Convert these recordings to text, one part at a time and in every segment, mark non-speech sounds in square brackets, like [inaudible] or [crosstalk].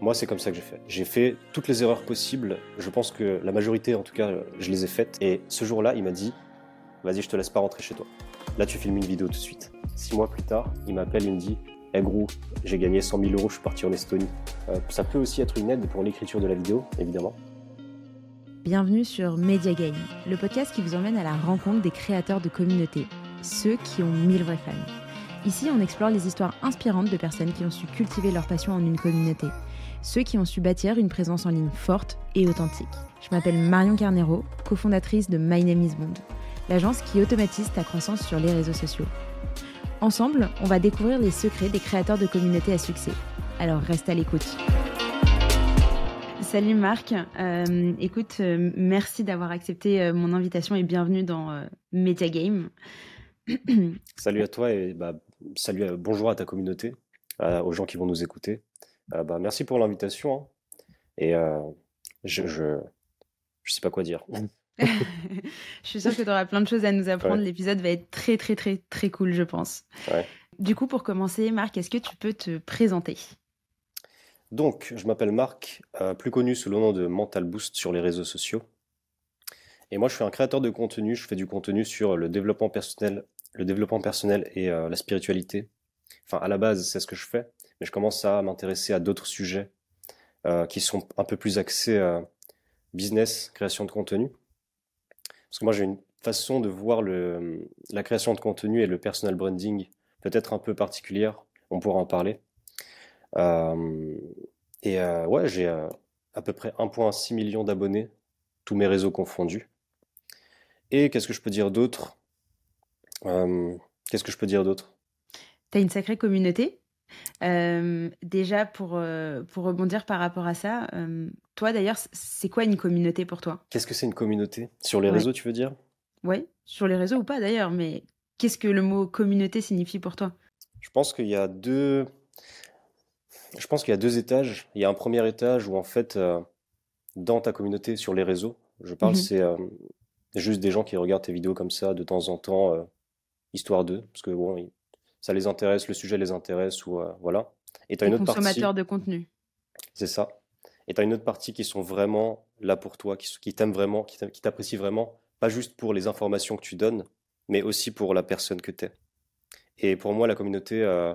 Moi, c'est comme ça que j'ai fait. J'ai fait toutes les erreurs possibles. Je pense que la majorité, en tout cas, je les ai faites. Et ce jour-là, il m'a dit Vas-y, je te laisse pas rentrer chez toi. Là, tu filmes une vidéo tout de suite. Six mois plus tard, il m'appelle, il me dit Eh gros, j'ai gagné 100 000 euros, je suis parti en Estonie. Euh, ça peut aussi être une aide pour l'écriture de la vidéo, évidemment. Bienvenue sur Media Game, le podcast qui vous emmène à la rencontre des créateurs de communautés, ceux qui ont mille vrais fans. Ici, on explore les histoires inspirantes de personnes qui ont su cultiver leur passion en une communauté ceux qui ont su bâtir une présence en ligne forte et authentique. Je m'appelle Marion Carnero, cofondatrice de My Name is Bond, l'agence qui automatise ta croissance sur les réseaux sociaux. Ensemble, on va découvrir les secrets des créateurs de communautés à succès. Alors reste à l'écoute. Salut Marc, euh, écoute, euh, merci d'avoir accepté euh, mon invitation et bienvenue dans Media Game. salut à toi et bah, salut, bonjour à ta communauté, aux gens qui vont nous écouter. Euh, bah, merci pour l'invitation. Hein. Et euh, je, je, je sais pas quoi dire. [laughs] je suis sûre que tu auras plein de choses à nous apprendre. L'épisode va être très, très, très, très cool, je pense. Du coup, pour commencer, Marc, est-ce que tu peux te présenter? Donc, je m'appelle Marc, euh, plus connu sous le nom de Mental Boost sur les réseaux sociaux. Et moi, je suis un créateur de contenu. Je fais du contenu sur le développement personnel, le développement personnel et la spiritualité. Enfin, à la base, c'est ce que je fais mais je commence à m'intéresser à d'autres sujets euh, qui sont un peu plus axés à business, création de contenu. Parce que moi, j'ai une façon de voir le, la création de contenu et le personal branding peut-être un peu particulière. On pourra en parler. Euh, et euh, ouais, j'ai à peu près 1,6 million d'abonnés, tous mes réseaux confondus. Et qu'est-ce que je peux dire d'autre? Qu'est-ce que je peux dire d'autre? Tu as une sacrée communauté euh, déjà, pour, euh, pour rebondir par rapport à ça, euh, toi d'ailleurs, c'est quoi une communauté pour toi? Qu'est-ce que c'est une communauté? Sur les réseaux, tu veux dire? Oui, sur les réseaux ou pas d'ailleurs, mais qu'est-ce que le mot communauté signifie pour toi? Je pense qu'il y a deux. Je pense qu'il y a deux étages. Il y a un premier étage où en fait, dans ta communauté sur les réseaux, je parle, mhm. c'est juste des gens qui regardent tes vidéos comme ça de temps en temps, histoire d'eux, parce que bon, ça les intéresse, le sujet les intéresse ou euh, voilà. Et tu as une autre partie. de contenu. C'est ça. Et tu as une autre partie qui sont vraiment là pour toi, qui, qui t'aiment vraiment, qui t'apprécient vraiment, pas juste pour les informations que tu donnes, mais aussi pour la personne que tu es. Et pour moi, la communauté, euh,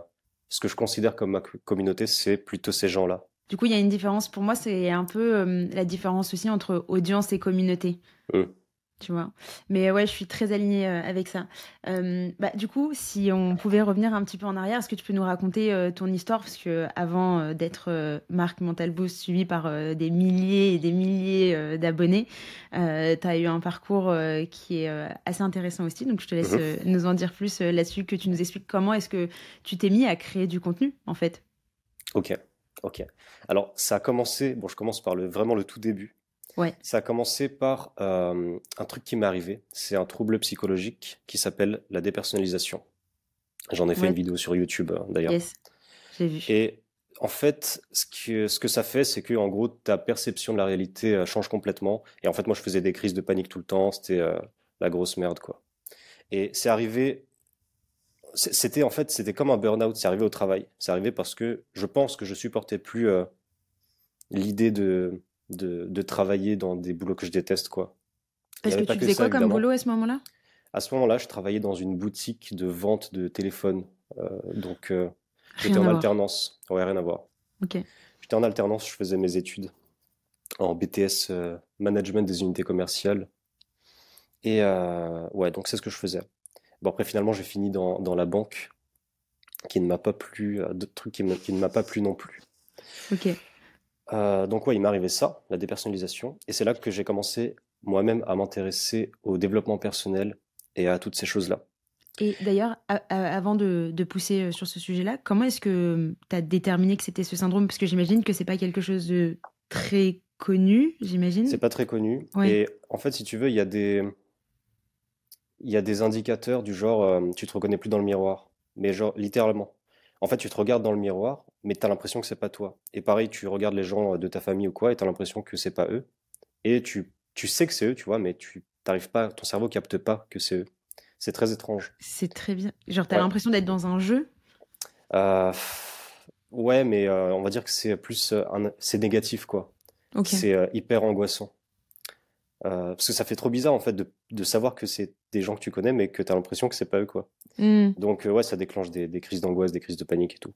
ce que je considère comme ma communauté, c'est plutôt ces gens-là. Du coup, il y a une différence. Pour moi, c'est un peu euh, la différence aussi entre audience et communauté. Mmh tu vois. Mais ouais, je suis très alignée euh, avec ça. Euh, bah, du coup, si on pouvait revenir un petit peu en arrière, est-ce que tu peux nous raconter euh, ton histoire? Parce que avant d'être Marc Mental Boost suivi par des milliers et des milliers d'abonnés, tu as eu un parcours qui est assez intéressant aussi. Donc, je te laisse mhm. nous en dire plus là-dessus, que tu nous expliques comment est-ce que tu t'es mis à créer du contenu, en fait. Ok, ok. Alors, ça a commencé, bon, je commence par le, vraiment le tout début. Ça a commencé par euh, un truc qui m'est arrivé. C'est un trouble psychologique qui s'appelle la dépersonnalisation. J'en ai fait une vidéo sur YouTube euh, d'ailleurs. Yes, j'ai vu. Et en fait, ce que, ce que ça fait, c'est que en gros, ta perception de la réalité euh, change complètement. Et en fait, moi, je faisais des crises de panique tout le temps. C'était la grosse merde, quoi. Et c'est arrivé. C'était en fait, c'était comme un burn-out. C'est arrivé au travail. C'est arrivé parce que je pense que je supportais plus l'idée de de, travailler dans des boulots que je déteste, quoi. Parce que tu faisais quoi comme boulot à ce moment-là? À ce moment-là, je travaillais dans une boutique de vente de téléphone. Euh, donc, euh, j'étais en alternance. Ouais, rien à voir. Ok. J'étais en alternance, je faisais mes études en BTS euh, Management des unités commerciales. Et ouais, donc c'est ce que je faisais. Bon, après, finalement, j'ai fini dans, dans, la banque, qui ne m'a pas plu, d'autres trucs qui, qui ne m'a pas plu non plus. Ok. Euh, donc ouais, il m'est arrivé ça, la dépersonnalisation, et c'est là que j'ai commencé moi-même à m'intéresser au développement personnel et à toutes ces choses-là. Et d'ailleurs, avant de, pousser euh, sur ce sujet-là, comment est-ce que tu as déterminé que c'était ce syndrome? Parce que j'imagine que c'est pas quelque chose de très connu, j'imagine. C'est pas très connu. Et en fait, si tu veux, il y a des il y a des indicateurs du genre euh, tu te reconnais plus dans le miroir, mais genre littéralement. En fait, tu te regardes dans le miroir, mais tu as l'impression que c'est pas toi. Et pareil, tu regardes les gens de ta famille ou quoi, et tu as l'impression que c'est pas eux. Et tu, tu sais que c'est eux, tu vois, mais tu t'arrives pas, ton cerveau capte pas que c'est eux. C'est très étrange. C'est très bien. Genre, tu as l'impression d'être dans un jeu? Euh, Ouais, mais on va dire que c'est plus c'est négatif quoi. C'est hyper angoissant. parce que ça fait trop bizarre en fait de, de savoir que c'est des gens que tu connais mais que tu as l'impression que c'est pas eux quoi. Mmh. Donc ouais, ça déclenche des, des crises d'angoisse, des crises de panique et tout.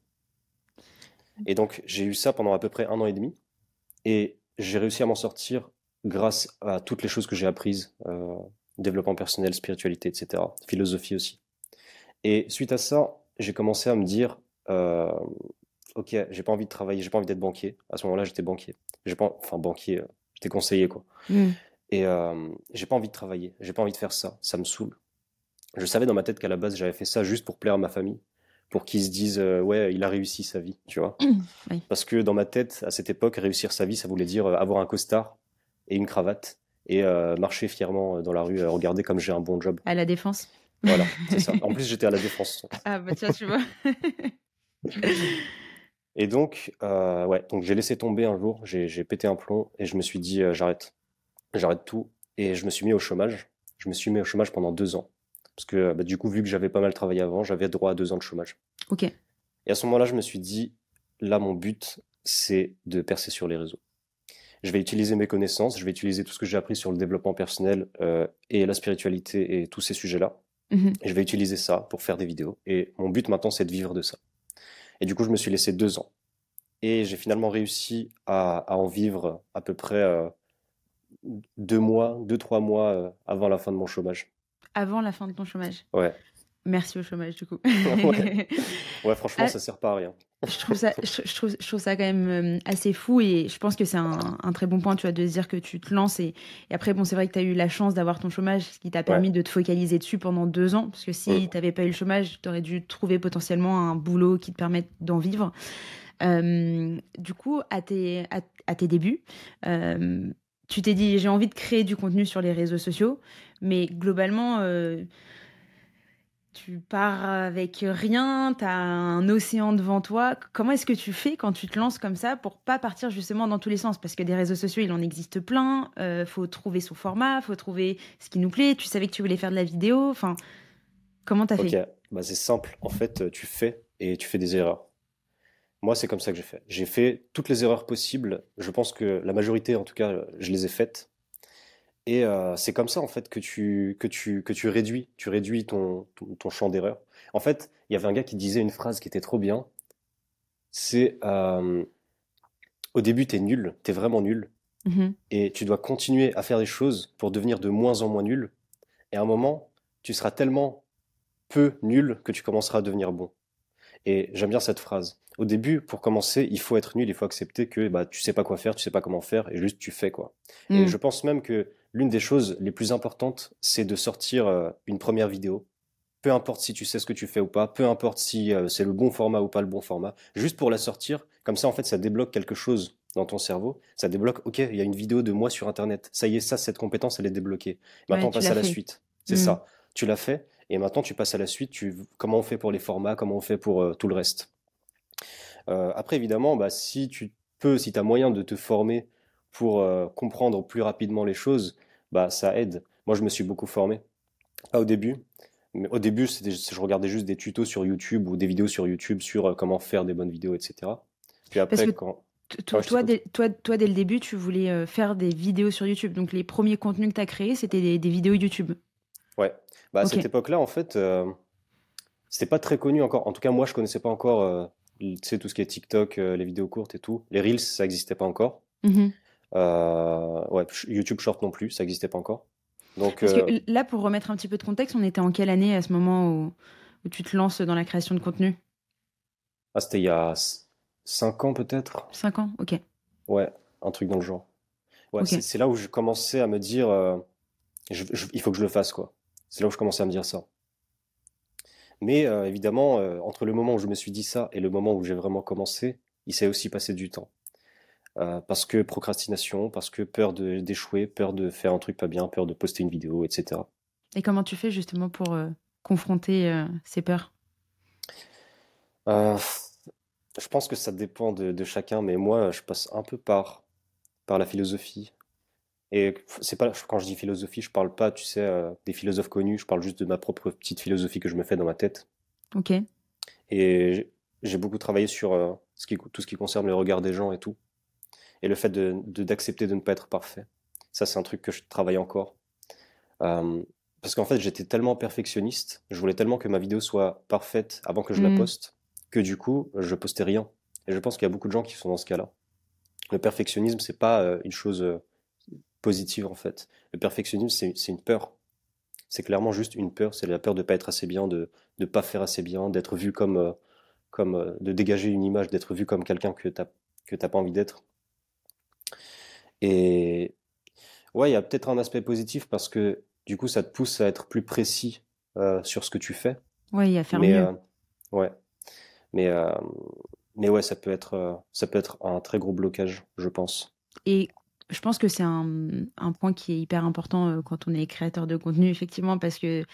Et donc j'ai eu ça pendant à peu près un an et demi et j'ai réussi à m'en sortir grâce à toutes les choses que j'ai apprises, euh, développement personnel, spiritualité, etc., philosophie aussi. Et suite à ça, j'ai commencé à me dire, euh, ok, j'ai pas envie de travailler, j'ai pas envie d'être banquier. À ce moment-là, j'étais banquier. J'ai pas, enfin banquier, euh, j'étais conseiller quoi. Mm. Et euh, j'ai pas envie de travailler, j'ai pas envie de faire ça, ça me saoule. Je savais dans ma tête qu'à la base, j'avais fait ça juste pour plaire à ma famille, pour qu'ils se disent, euh, ouais, il a réussi sa vie, tu vois. Parce que dans ma tête, à cette époque, réussir sa vie, ça voulait dire avoir un costard et une cravate et marcher fièrement dans la rue, regarder comme j'ai un bon job. À la défense. Voilà, c'est ça. [laughs] En plus, j'étais à la défense. Ah bah tiens, tu vois. et donc, euh, ouais, donc j'ai laissé tomber un jour, j'ai pété un plomb et je me suis dit, euh, j'arrête. J'arrête tout. Et je me suis mis au chômage. Je me suis mis au chômage pendant deux ans. Parce que bah, du coup, vu que j'avais pas mal travaillé avant, j'avais droit à deux ans de chômage. Ok. Et à ce moment-là, je me suis dit, là, mon but, c'est de percer sur les réseaux. Je vais utiliser mes connaissances, je vais utiliser tout ce que j'ai appris sur le développement personnel euh, et la spiritualité et tous ces sujets-là Mhm. Et je vais utiliser ça pour faire des vidéos. Et mon but maintenant, c'est de vivre de ça. Et du coup, je me suis laissé deux ans. Et j'ai finalement réussi à, en vivre à peu près euh, deux mois, deux, trois mois euh, avant la fin de mon chômage. Avant la fin de ton chômage Ouais. Merci au chômage, du coup. [laughs] [laughs] ouais. franchement, ah, ça sert pas à rien. je, trouve ça, [laughs] je, trouve, je trouve ça quand même euh, assez fou et je pense que c'est un, très bon point, tu vois, de se dire que tu te lances. Et, après, bon, c'est vrai que tu as eu la chance d'avoir ton chômage, ce qui t'a permis de te focaliser dessus pendant deux ans. Parce que si mm. tu n'avais pas eu le chômage, tu aurais dû trouver potentiellement un boulot qui te permette d'en vivre. Euh, du coup, à tes, à, tes débuts, euh, tu t'es dit, j'ai envie de créer du contenu sur les réseaux sociaux, mais globalement tu pars avec rien, tu as un océan devant toi. Comment est-ce que tu fais quand tu te lances comme ça pour pas partir justement dans tous les sens? Parce que des réseaux sociaux, il en existe plein. Euh, faut trouver son format, faut trouver ce qui nous plaît. Tu savais que tu voulais faire de la vidéo. Enfin, comment t'as fait? Bah, C'est simple. En fait, tu fais et tu fais des erreurs. Moi, c'est comme ça que j'ai fait. J'ai fait toutes les erreurs possibles. Je pense que la majorité, en tout cas, je les ai faites. Et euh, c'est comme ça en fait que tu, que tu, que tu réduis, tu réduis ton, ton, champ d'erreur. En fait, il y avait un gars qui disait une phrase qui était trop bien. C'est euh, au début, tu es nul, tu es vraiment nul. Mm-hmm. Et tu dois continuer à faire des choses pour devenir de moins en moins nul. Et à un moment, tu seras tellement peu nul que tu commenceras à devenir bon. Et j'aime bien cette phrase. Au début, pour commencer, il faut être nul, il faut accepter que bah, tu sais pas quoi faire, tu sais pas comment faire, et juste tu fais quoi. Et mm. je pense même que l'une des choses les plus importantes, c'est de sortir euh, une première vidéo. Peu importe si tu sais ce que tu fais ou pas, peu importe si euh, c'est le bon format ou pas le bon format, juste pour la sortir, comme ça en fait ça débloque quelque chose dans ton cerveau, ça débloque, ok, il y a une vidéo de moi sur Internet, ça y est, ça, cette compétence, elle est débloquée. Maintenant on passe à la suite. C'est ça, mmh. tu l'as fait, et maintenant tu passes à la suite, tu... comment on fait pour les formats, comment on fait pour euh, tout le reste? après évidemment, bah, si tu peux, si tu as moyen de te former pour euh, comprendre plus rapidement les choses, bah, ça aide. Moi, je me suis beaucoup formé. Pas au début, mais au début, je regardais juste des tutos sur YouTube ou des vidéos sur YouTube sur euh, comment faire des bonnes vidéos, etc. Puis après, quand. Toi, dès, toi, toi, dès le début, tu voulais euh, faire des vidéos sur YouTube. Donc, les premiers contenus que tu as créés, c'était des, vidéos YouTube. Ouais. Bah, À cette époque-là, en fait, c'était pas très connu encore. En tout cas, moi, je connaissais pas encore tu sais, tout ce qui est TikTok, les vidéos courtes et tout. Les Reels, ça n'existait pas encore. Mm euh, ouais, YouTube Short non plus, ça n'existait pas encore. Donc, euh, là, pour remettre un petit peu de contexte, on était en quelle année à ce moment où, tu te lances dans la création de contenu? Ah, c'était il y a 5 ans peut-être? 5 ans, ok. Ouais, un truc dans le genre. Ouais, c'est là où je commençais à me dire, euh, il faut que je le fasse, quoi. C'est là où je commençais à me dire ça. Mais évidemment, entre le moment où je me suis dit ça et le moment où j'ai vraiment commencé, il s'est aussi passé du temps. Euh, parce que procrastination, parce que peur d'échouer, peur de faire un truc pas bien, peur de poster une vidéo, etc. Et comment tu fais justement pour euh, confronter euh, ces peurs? Je pense que ça dépend de, chacun, mais moi, je passe un peu par, par la philosophie. Et c'est pas quand je dis philosophie, je parle pas, tu sais, des philosophes connus. Je parle juste de ma propre petite philosophie que je me fais dans ma tête. Ok. Et j'ai beaucoup travaillé sur ce qui, tout ce qui concerne le regard des gens et tout. Et le fait d'accepter de, d'accepter de, ne pas être parfait. Ça, c'est un truc que je travaille encore. Euh, parce qu'en fait, j'étais tellement perfectionniste, je voulais tellement que ma vidéo soit parfaite avant que je la mmh. poste, que du coup, je postais rien. Et je pense qu'il y a beaucoup de gens qui sont dans ce cas-là. Le perfectionnisme, c'est pas euh, une chose positive en fait. Le perfectionnisme, c'est une peur. C'est clairement juste une peur. C'est la peur de pas être assez bien, de ne pas faire assez bien, d'être vu comme comme euh, de dégager une image, d'être vu comme quelqu'un que tu que t'as pas envie d'être. Et ouais, il y a peut-être un aspect positif parce que du coup, ça te pousse à être plus précis euh, sur ce que tu fais. Oui, à faire mieux. Euh, ouais, mais mais ouais, ça peut être ça peut être un très gros blocage, je pense. Et je pense que c'est un, un, point qui est hyper important quand on est créateur de contenu, effectivement, parce que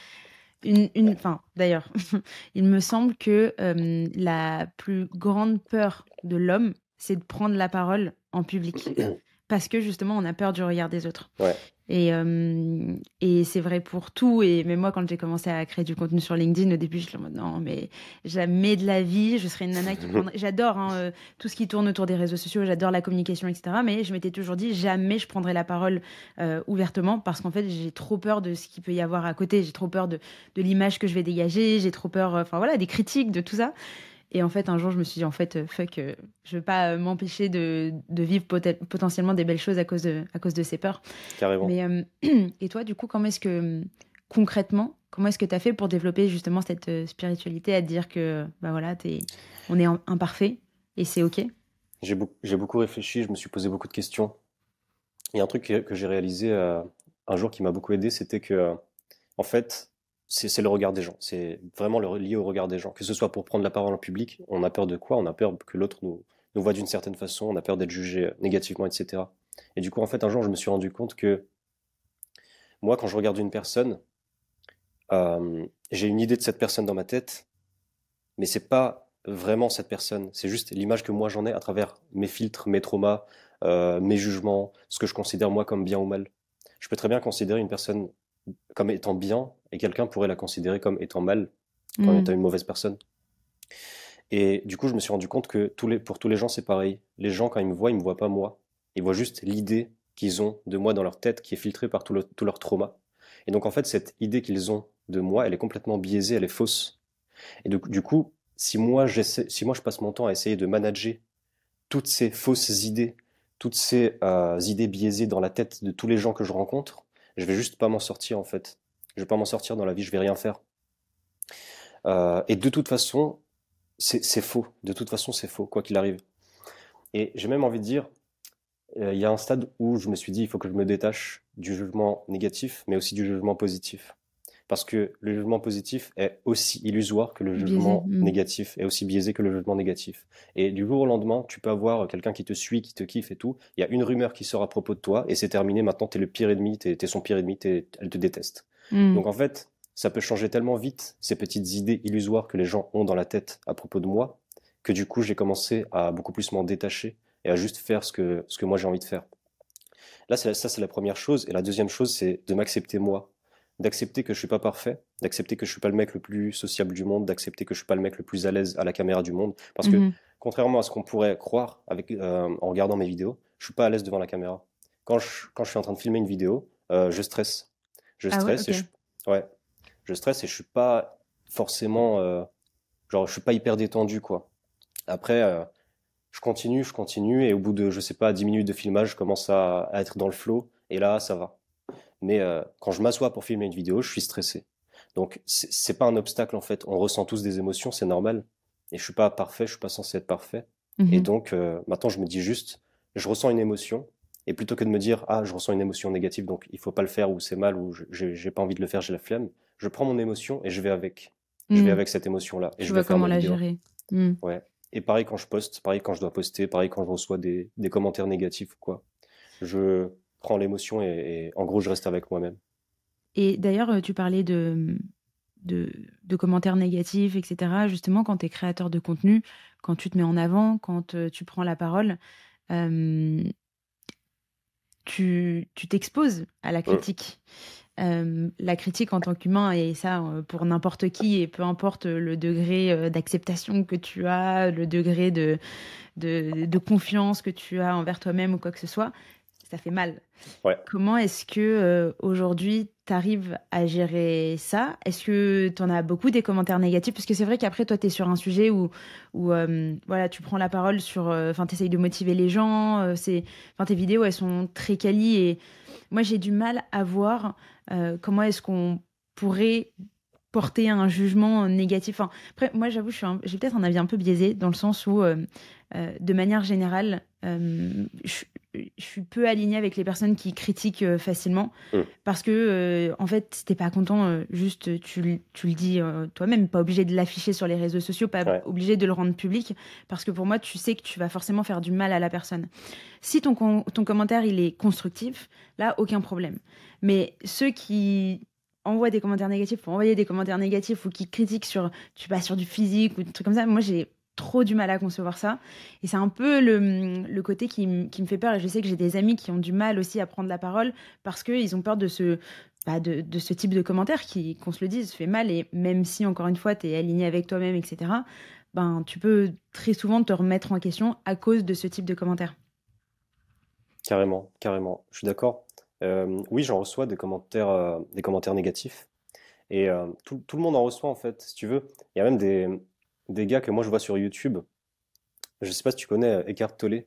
une, enfin, d'ailleurs, [laughs] il me semble que euh, la plus grande peur de l'homme, c'est de prendre la parole en public. [clears throat] Parce que justement, on a peur du regard des autres. Ouais. Et, euh, et c'est vrai pour tout. Et même moi, quand j'ai commencé à créer du contenu sur LinkedIn, au début, je me disais, non, mais jamais de la vie, je serais une nana qui [laughs] prendrait. J'adore hein, euh, tout ce qui tourne autour des réseaux sociaux, j'adore la communication, etc. Mais je m'étais toujours dit, jamais je prendrai la parole euh, ouvertement parce qu'en fait, j'ai trop peur de ce qu'il peut y avoir à côté. J'ai trop peur de, de l'image que je vais dégager. J'ai trop peur, enfin voilà, des critiques, de tout ça. Et en fait, un jour, je me suis dit, en fait, euh, fuck, euh, je ne veux pas euh, m'empêcher de, de, vivre potentiellement des belles choses à cause de, à cause de ces peurs. Carrément. Mais, [clears throat] et toi, du coup, comment est-ce que, concrètement, comment est-ce que tu as fait pour développer justement cette spiritualité à dire que, bah voilà, es, on est imparfait et c'est OK? J'ai beaucoup, beaucoup réfléchi, je me suis posé beaucoup de questions. Il y a un truc que, que j'ai réalisé un jour qui m'a beaucoup aidé, c'était que, en fait, c'est le regard des gens. C'est vraiment lié au regard des gens. Que ce soit pour prendre la parole en public, on a peur de quoi? On a peur que l'autre nous, nous voit d'une certaine façon, on a peur d'être jugé négativement, etc. Et du coup, en fait, un jour, je me suis rendu compte que moi, quand je regarde une personne, euh, j'ai une idée de cette personne dans ma tête, mais c'est pas vraiment cette personne. C'est juste l'image que moi j'en ai à travers mes filtres, mes traumas, euh, mes jugements, ce que je considère moi comme bien ou mal. Je peux très bien considérer une personne comme étant bien et quelqu'un pourrait la considérer comme étant mal, comme mm. étant une mauvaise personne. Et du coup, je me suis rendu compte que tous les, pour tous les gens, c'est pareil. Les gens, quand ils me voient, ils me voient pas moi. Ils voient juste l'idée qu'ils ont de moi dans leur tête qui est filtrée par tout, le, tout leur trauma. Et donc, en fait, cette idée qu'ils ont de moi, elle est complètement biaisée, elle est fausse. Et donc, du coup, si moi, si moi je passe mon temps à essayer de manager toutes ces fausses idées, toutes ces euh, idées biaisées dans la tête de tous les gens que je rencontre, je vais juste pas m'en sortir en fait. Je vais pas m'en sortir dans la vie, je vais rien faire. Euh, et de toute façon, c'est faux. De toute façon, c'est faux, quoi qu'il arrive. Et j'ai même envie de dire, euh, il y a un stade où je me suis dit, il faut que je me détache du jugement négatif, mais aussi du jugement positif parce que le jugement positif est aussi illusoire que le jugement mm. négatif, est aussi biaisé que le jugement négatif. Et du jour au lendemain, tu peux avoir quelqu'un qui te suit, qui te kiffe et tout. Il y a une rumeur qui sort à propos de toi et c'est terminé. Maintenant, tu es le pire ennemi, tu es, son pire ennemi, elle te déteste. Mm. Donc en fait, ça peut changer tellement vite, ces petites idées illusoires que les gens ont dans la tête à propos de moi, que du coup, j'ai commencé à beaucoup plus m'en détacher et à juste faire ce que, ce que moi j'ai envie de faire. Là, ça, c'est la première chose. Et la deuxième chose, c'est de m'accepter moi d'accepter que je suis pas parfait, d'accepter que je suis pas le mec le plus sociable du monde, d'accepter que je suis pas le mec le plus à l'aise à la caméra du monde. Parce que, mhm. contrairement à ce qu'on pourrait croire avec, euh, en regardant mes vidéos, je suis pas à l'aise devant la caméra. Quand je, quand je suis en train de filmer une vidéo, euh, je stresse. Je ah stresse et je, ouais, je stresse et je suis pas forcément, euh, genre, je suis pas hyper détendu, quoi. Après, je continue, je continue et au bout de, je sais pas, 10 minutes de filmage, je commence à, à être dans le flow et là, ça va. Mais euh, quand je m'assois pour filmer une vidéo, je suis stressé. Donc c'est pas un obstacle en fait. On ressent tous des émotions, c'est normal. Et je suis pas parfait, je suis pas censé être parfait. Et mhm. donc euh, maintenant je me dis juste, je ressens une émotion. Et plutôt que de me dire ah je ressens une émotion négative donc il faut pas le faire ou c'est mal ou j'ai pas envie de le faire j'ai la flemme, je prends mon émotion et je vais avec. Je vais mhm. avec cette émotion là. Et je, je vois comment la gérer. Mhm. Ouais. Et pareil quand je poste, pareil quand je dois poster, pareil quand je reçois des, des commentaires négatifs quoi. Je prends l'émotion et, en gros, je reste avec moi-même. Et d'ailleurs, euh, tu parlais de, de, commentaires négatifs, etc. Justement, quand tu es créateur de contenu, quand tu te mets en avant, quand euh, tu prends la parole, euh, tu t'exposes à la critique. la critique en tant qu'humain, et ça pour n'importe qui, et peu importe le degré d'acceptation que tu as, le degré de, de, confiance que tu as envers toi-même ou quoi que ce soit, ça fait mal. Comment est-ce que aujourd'hui tu arrives à gérer ça? Est-ce que tu en as beaucoup des commentaires négatifs? Parce que c'est vrai qu'après, toi, tu es sur un sujet où, où voilà, tu prends la parole sur. Enfin, tu essayes de motiver les gens. c'est, tes vidéos, elles sont très quali. Et moi, j'ai du mal à voir comment est-ce qu'on pourrait porter un jugement négatif. Enfin, après, moi, j'avoue, j'ai peut-être un avis un peu biaisé dans le sens où, de manière générale, je, je suis peu alignée avec les personnes qui critiquent euh, facilement mm. parce que euh, en fait si t'es pas content euh, juste tu, tu, le dis toi-même pas obligé de l'afficher sur les réseaux sociaux pas obligé de le rendre public parce que pour moi tu sais que tu vas forcément faire du mal à la personne si ton, ton commentaire il est constructif là aucun problème mais ceux qui envoient des commentaires négatifs pour envoyer des commentaires négatifs ou qui critiquent sur tu pas sur du physique ou des trucs comme ça moi j'ai trop du mal à concevoir ça. Et c'est un peu le, côté qui, me fait peur. Et je sais que j'ai des amis qui ont du mal aussi à prendre la parole parce qu'ils ont peur de ce, bah, de, ce type de commentaires qui, qu'on se le dise, fait mal. Et même si, encore une fois, tu es aligné avec toi-même, etc., ben, tu peux très souvent te remettre en question à cause de ce type de commentaires. Carrément, carrément. Je suis d'accord. Euh, oui, j'en reçois des commentaires, euh, des commentaires négatifs. Et euh, tout, tout, le monde en reçoit, en fait, si tu veux. Il y a même des, des gars que moi je vois sur YouTube. Je sais pas si tu connais Eckhart Tolle,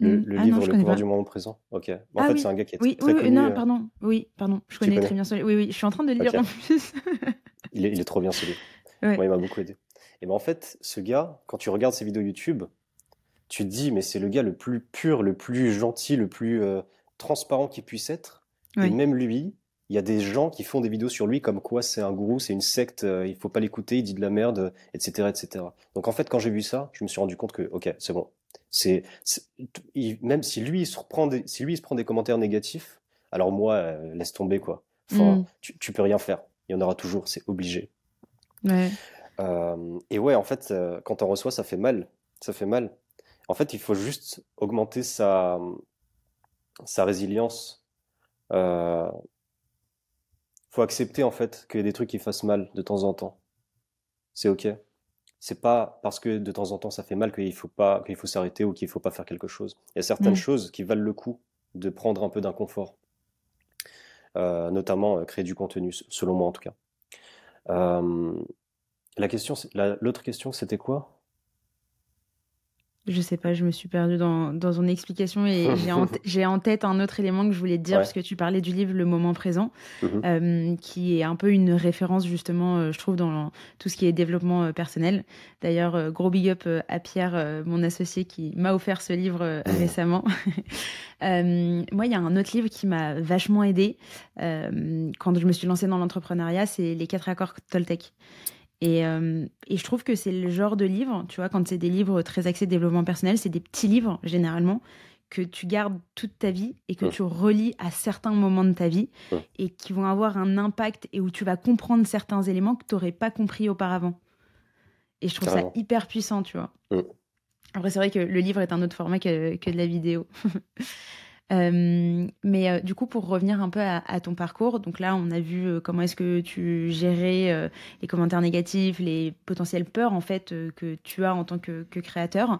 le, hmm. ah livre Le pouvoir du moment présent. Ok. en ah fait, c'est un gars qui est oui, très oui, connu. Non, pardon. Oui, pardon. Je connais, très bien ce Oui, oui. Je suis en train de le lire en plus. [laughs] il, est, il, est, trop bien ce livre. Moi, il m'a beaucoup aidé. Et ben en fait, ce gars, quand tu regardes ses vidéos YouTube, tu te dis, mais c'est le gars le plus pur, le plus gentil, le plus transparent qu'il puisse être. Et même lui, il y a des gens qui font des vidéos sur lui comme quoi c'est un gourou, c'est une secte, euh, il faut pas l'écouter, il dit de la merde, etc., etc. Donc en fait, quand j'ai vu ça, je me suis rendu compte que ok, c'est bon. C'est même si lui il se reprend des, si lui il se prend des commentaires négatifs, alors moi euh, laisse tomber quoi. Enfin, mm. tu, tu peux rien faire. Il y en aura toujours, c'est obligé. Ouais. Euh, et ouais, en fait, quand on reçoit, ça fait mal. Ça fait mal. En fait, il faut juste augmenter sa sa résilience. Euh, faut accepter en fait qu'il y ait des trucs qui fassent mal de temps en temps. C'est ok. C'est pas parce que de temps en temps ça fait mal qu'il faut pas qu'il faut s'arrêter ou qu'il faut pas faire quelque chose. Il y a certaines mm. choses qui valent le coup de prendre un peu d'inconfort, euh, notamment euh, créer du contenu, selon moi en tout cas. Euh, la question, l'autre question, c'était quoi? Je sais pas, je me suis perdue dans, dans explication et [laughs] j'ai en, tête un autre élément que je voulais te dire, parce que tu parlais du livre Le moment présent, mhm. euh, qui est un peu une référence justement, euh, je trouve, dans tout ce qui est développement euh, personnel. D'ailleurs, gros big up à Pierre, mon associé, qui m'a offert ce livre récemment. [laughs] moi, il y a un autre livre qui m'a vachement aidé quand je me suis lancée dans l'entrepreneuriat, c'est Les quatre accords Toltec. Et, euh, et, je trouve que c'est le genre de livre, tu vois, quand c'est des livres très axés développement personnel, c'est des petits livres généralement que tu gardes toute ta vie et que tu relis à certains moments de ta vie et qui vont avoir un impact et où tu vas comprendre certains éléments que tu n'aurais pas compris auparavant. Et je trouve ça hyper puissant, tu vois. Après, c'est vrai que le livre est un autre format que, que de la vidéo. [laughs] Euh, mais euh, du coup, pour revenir un peu à, ton parcours, donc là, on a vu euh, comment est-ce que tu gérais les commentaires négatifs, les potentielles peurs en fait que tu as en tant que, créateur.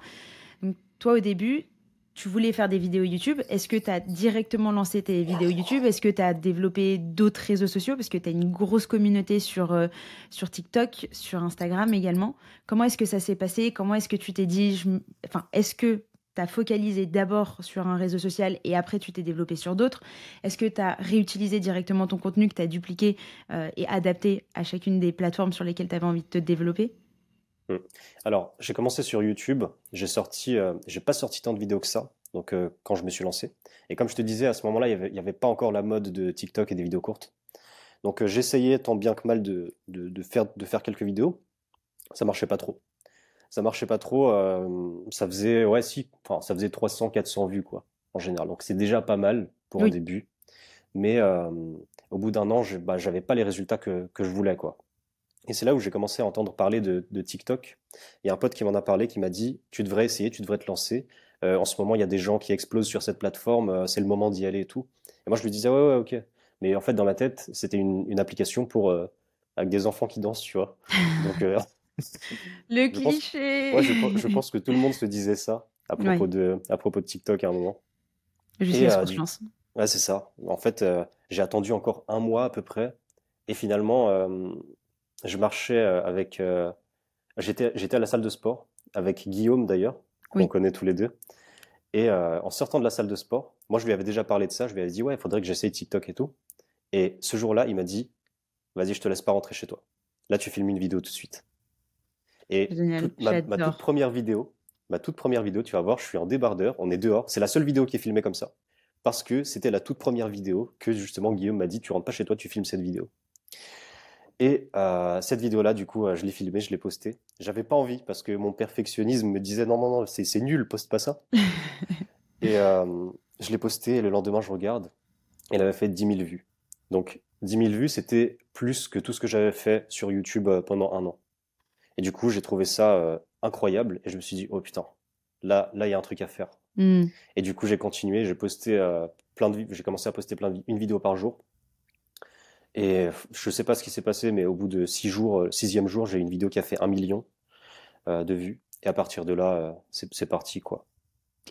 Donc, toi, au début, tu voulais faire des vidéos YouTube. Est-ce que tu as directement lancé tes vidéos YouTube? Est-ce que tu as développé d'autres réseaux sociaux? Parce que tu as une grosse communauté sur, sur TikTok, sur Instagram également. Comment est-ce que ça s'est passé? Comment est-ce que tu t'es dit. Enfin, est-ce que tu as focalisé d'abord sur un réseau social et après tu t'es développé sur d'autres Est-ce que tu as réutilisé directement ton contenu que tu as dupliqué euh, et adapté à chacune des plateformes sur lesquelles tu avais envie de te développer? Hmm. Alors, j'ai commencé sur YouTube. J'ai sorti, euh, j'ai pas sorti tant de vidéos que ça. Donc, euh, quand je me suis lancé. Et comme je te disais, à ce moment-là, il n'y avait, pas encore la mode de TikTok et des vidéos courtes. Donc, j'essayais tant bien que mal de, de, faire, de faire quelques vidéos. Ça marchait pas trop ça marchait pas trop. Euh, ça faisait, ouais, si, enfin, ça faisait 300, 400 vues, quoi, en général. Donc c'est déjà pas mal pour un début. Mais euh, au bout d'un an, je, bah, j'avais pas les résultats que, que je voulais, quoi. Et c'est là où j'ai commencé à entendre parler de, de, TikTok. Il y a un pote qui m'en a parlé, qui m'a dit, tu devrais essayer, tu devrais te lancer. en ce moment, il y a des gens qui explosent sur cette plateforme, c'est le moment d'y aller et tout. Et moi, je lui disais, ouais, ouais, ok. Mais en fait, dans ma tête, c'était une, application pour, avec des enfants qui dansent, tu vois. [laughs] Donc, [laughs] le cliché. je, pense, que tout le monde se disait ça à propos, de, à propos de TikTok à un moment. Je sais ce pense. Ouais, c'est ça. En fait, j'ai attendu encore un mois à peu près. Et finalement, je marchais avec. j'étais, j'étais à la salle de sport avec Guillaume d'ailleurs, qu'on connaît tous les deux. Et en sortant de la salle de sport, moi je lui avais déjà parlé de ça. Je lui avais dit, ouais, il faudrait que j'essaye TikTok et tout. Et ce jour-là, il m'a dit, vas-y, je te laisse pas rentrer chez toi. Là, tu filmes une vidéo tout de suite. Et ma, toute première vidéo, ma toute première vidéo, tu vas voir, je suis en débardeur, on est dehors. C'est la seule vidéo qui est filmée comme ça. Parce que c'était la toute première vidéo que justement Guillaume m'a dit, tu rentres pas chez toi, tu filmes cette vidéo. Et euh, cette vidéo-là, du coup, euh, je l'ai filmée, je l'ai postée. J'avais pas envie parce que mon perfectionnisme me disait non, non, non, c'est nul, poste pas ça. [laughs] et euh, je l'ai postée et le lendemain, je regarde. Elle avait fait 10 000 vues. Donc, 10 000 vues, c'était plus que tout ce que j'avais fait sur YouTube pendant un an. Et du coup, j'ai trouvé ça incroyable et je me suis dit, oh putain, là, là, il y a un truc à faire. Hmm. Et du coup, j'ai continué, j'ai posté plein de, j'ai commencé à poster plein de, une vidéo par jour. Et je sais pas ce qui s'est passé, mais au bout de six jours, euh, sixième jour, j'ai une vidéo qui a fait un million euh, de vues. Et à partir de là, euh, c'est parti, quoi.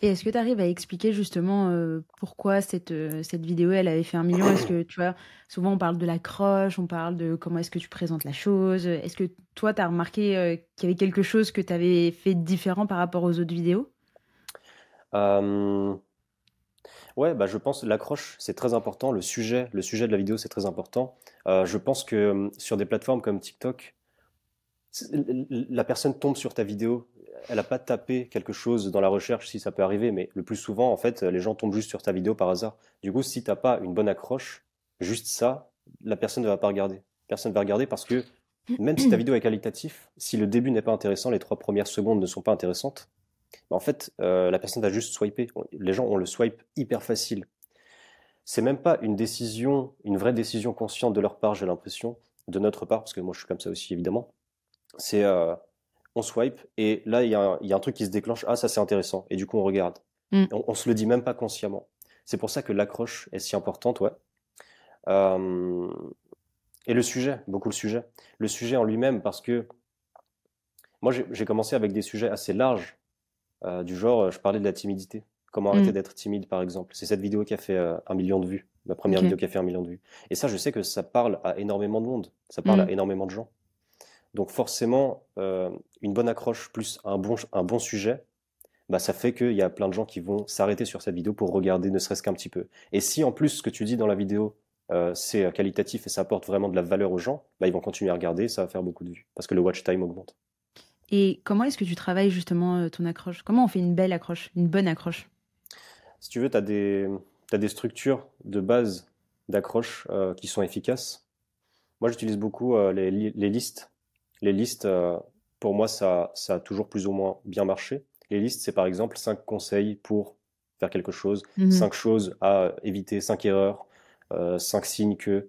Et est-ce que tu arrives à expliquer justement pourquoi cette, cette vidéo, elle avait fait un million? Est-ce que, tu vois, souvent on parle de la croche, on parle de comment est-ce que tu présentes la chose. Est-ce que toi, tu as remarqué qu'il y avait quelque chose que tu avais fait différent par rapport aux autres vidéos? Ouais, bah, je pense l'accroche, c'est très important. Le sujet, le sujet de la vidéo, c'est très important. Euh, je pense que sur des plateformes comme TikTok, la personne tombe sur ta vidéo, elle n'a pas tapé quelque chose dans la recherche, si ça peut arriver, mais le plus souvent, en fait, les gens tombent juste sur ta vidéo par hasard. Du coup, si tu n'as pas une bonne accroche, juste ça, la personne ne va pas regarder. Personne ne va regarder parce que même si ta vidéo est qualitative, si le début n'est pas intéressant, les trois premières secondes ne sont pas intéressantes, bah, en fait, euh, la personne va juste swiper. Les gens ont le swipe hyper facile. C'est même pas une décision, une vraie décision consciente de leur part, j'ai l'impression, de notre part, parce que moi je suis comme ça aussi évidemment. C'est euh, on swipe et là il y, a un truc qui se déclenche. Ah ça c'est intéressant et du coup on regarde. Mm. On, on, se le dit même pas consciemment. C'est pour ça que l'accroche est si importante, ouais. Euh, et le sujet, beaucoup le sujet. Le sujet en lui-même, parce que moi j'ai commencé avec des sujets assez larges euh, du genre, euh, je parlais de la timidité. Comment arrêter mm. d'être timide, par exemple. C'est cette vidéo qui a fait euh, un million de vues. Ma première vidéo qui a fait un million de vues. Et ça, je sais que ça parle à énormément de monde. Ça parle à mm. énormément de gens. Donc forcément, une bonne accroche plus un bon, un bon sujet, bah, ça fait qu'il y a plein de gens qui vont s'arrêter sur cette vidéo pour regarder ne serait-ce qu'un petit peu. Et si en plus ce que tu dis dans la vidéo, c'est qualitatif et ça apporte vraiment de la valeur aux gens, bah, ils vont continuer à regarder, ça va faire beaucoup de vues, parce que le watch time augmente. Et comment est-ce que tu travailles justement euh, ton accroche? Comment on fait une belle accroche, une bonne accroche? Si tu veux, tu as des, des structures de base d'accroche euh, qui sont efficaces. Moi, j'utilise beaucoup euh, les, les, listes. Les listes, pour moi, ça, ça a toujours plus ou moins bien marché. Les listes, c'est par exemple 5 conseils pour faire quelque chose, 5 mmh choses à éviter, 5 erreurs, 5 signes que.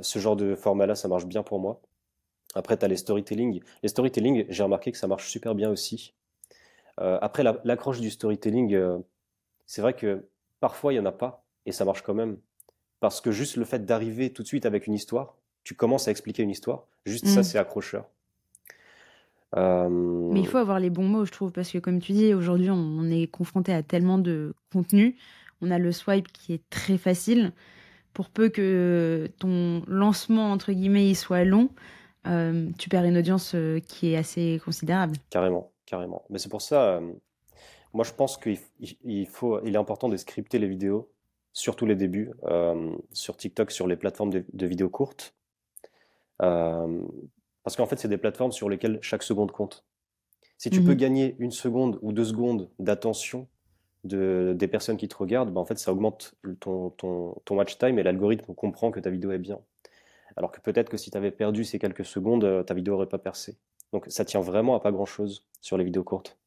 ce genre de format-là, ça marche bien pour moi. Après, tu as les storytelling. Les storytelling, j'ai remarqué que ça marche super bien aussi. Euh, après, l'accroche du storytelling, euh, c'est vrai que parfois, il n'y en a pas, et ça marche quand même. Parce que juste le fait d'arriver tout de suite avec une histoire, tu commences à expliquer une histoire, juste ça, mm. c'est accrocheur. Euh, Mais il faut avoir les bons mots, je trouve, parce que comme tu dis, aujourd'hui, on est confronté à tellement de contenu. On a le swipe qui est très facile. Pour peu que ton lancement, entre guillemets, il soit long, euh, tu perds une audience euh, qui est assez considérable. Carrément, carrément. Mais c'est pour ça, moi je pense qu'il il faut, il est important de scripter les vidéos, surtout les débuts, sur TikTok, sur les plateformes de, vidéos courtes. Parce qu'en fait, c'est des plateformes sur lesquelles chaque seconde compte. Si tu peux mhm. gagner une seconde ou deux secondes d'attention de, des personnes qui te regardent, bah en fait, ça augmente ton, ton, ton watch time et l'algorithme comprend que ta vidéo est bien. Alors que peut-être que si tu avais perdu ces quelques secondes, euh, ta vidéo n'aurait pas percé. Donc ça tient vraiment à pas grand-chose sur les vidéos courtes.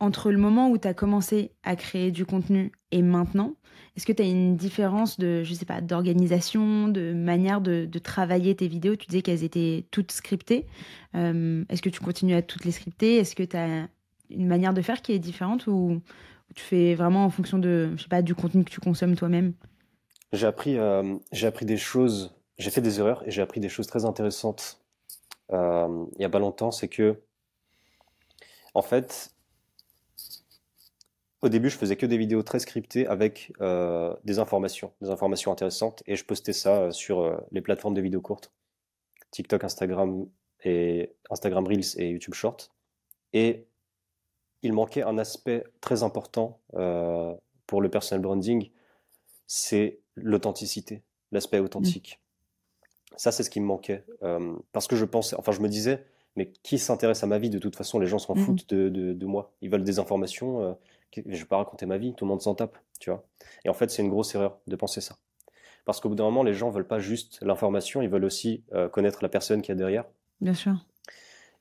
Entre le moment où tu as commencé à créer du contenu et maintenant, est-ce que tu as une différence de, je sais pas, d'organisation, de manière de, travailler tes vidéos? Tu disais qu'elles étaient toutes scriptées. Euh, est-ce que tu continues à toutes les scripter? Est-ce que tu as une manière de faire qui est différente ou tu fais vraiment en fonction de, je sais pas, du contenu que tu consommes toi-même? J'ai appris, j'ai appris des choses, j'ai fait des erreurs et j'ai appris des choses très intéressantes il y a pas longtemps. C'est que, en fait, au début, je faisais que des vidéos très scriptées avec euh, des informations, des informations intéressantes, et je postais ça euh, sur euh, les plateformes de vidéos courtes, TikTok, Instagram et Instagram Reels et YouTube Short. Et il manquait un aspect très important pour le personal branding, c'est l'authenticité, l'aspect authentique. Mmh. Ça, c'est ce qui me manquait, parce que je pensais, enfin, je me disais, mais qui s'intéresse à ma vie? De toute façon Les gens s'en mmh foutent de, de, moi. Ils veulent des informations je vais pas raconter ma vie, tout le monde s'en tape, tu vois. Et en fait, c'est une grosse erreur de penser ça. Parce qu'au bout d'un moment, les gens veulent pas juste l'information, ils veulent aussi euh, connaître la personne qui est derrière. Bien sûr.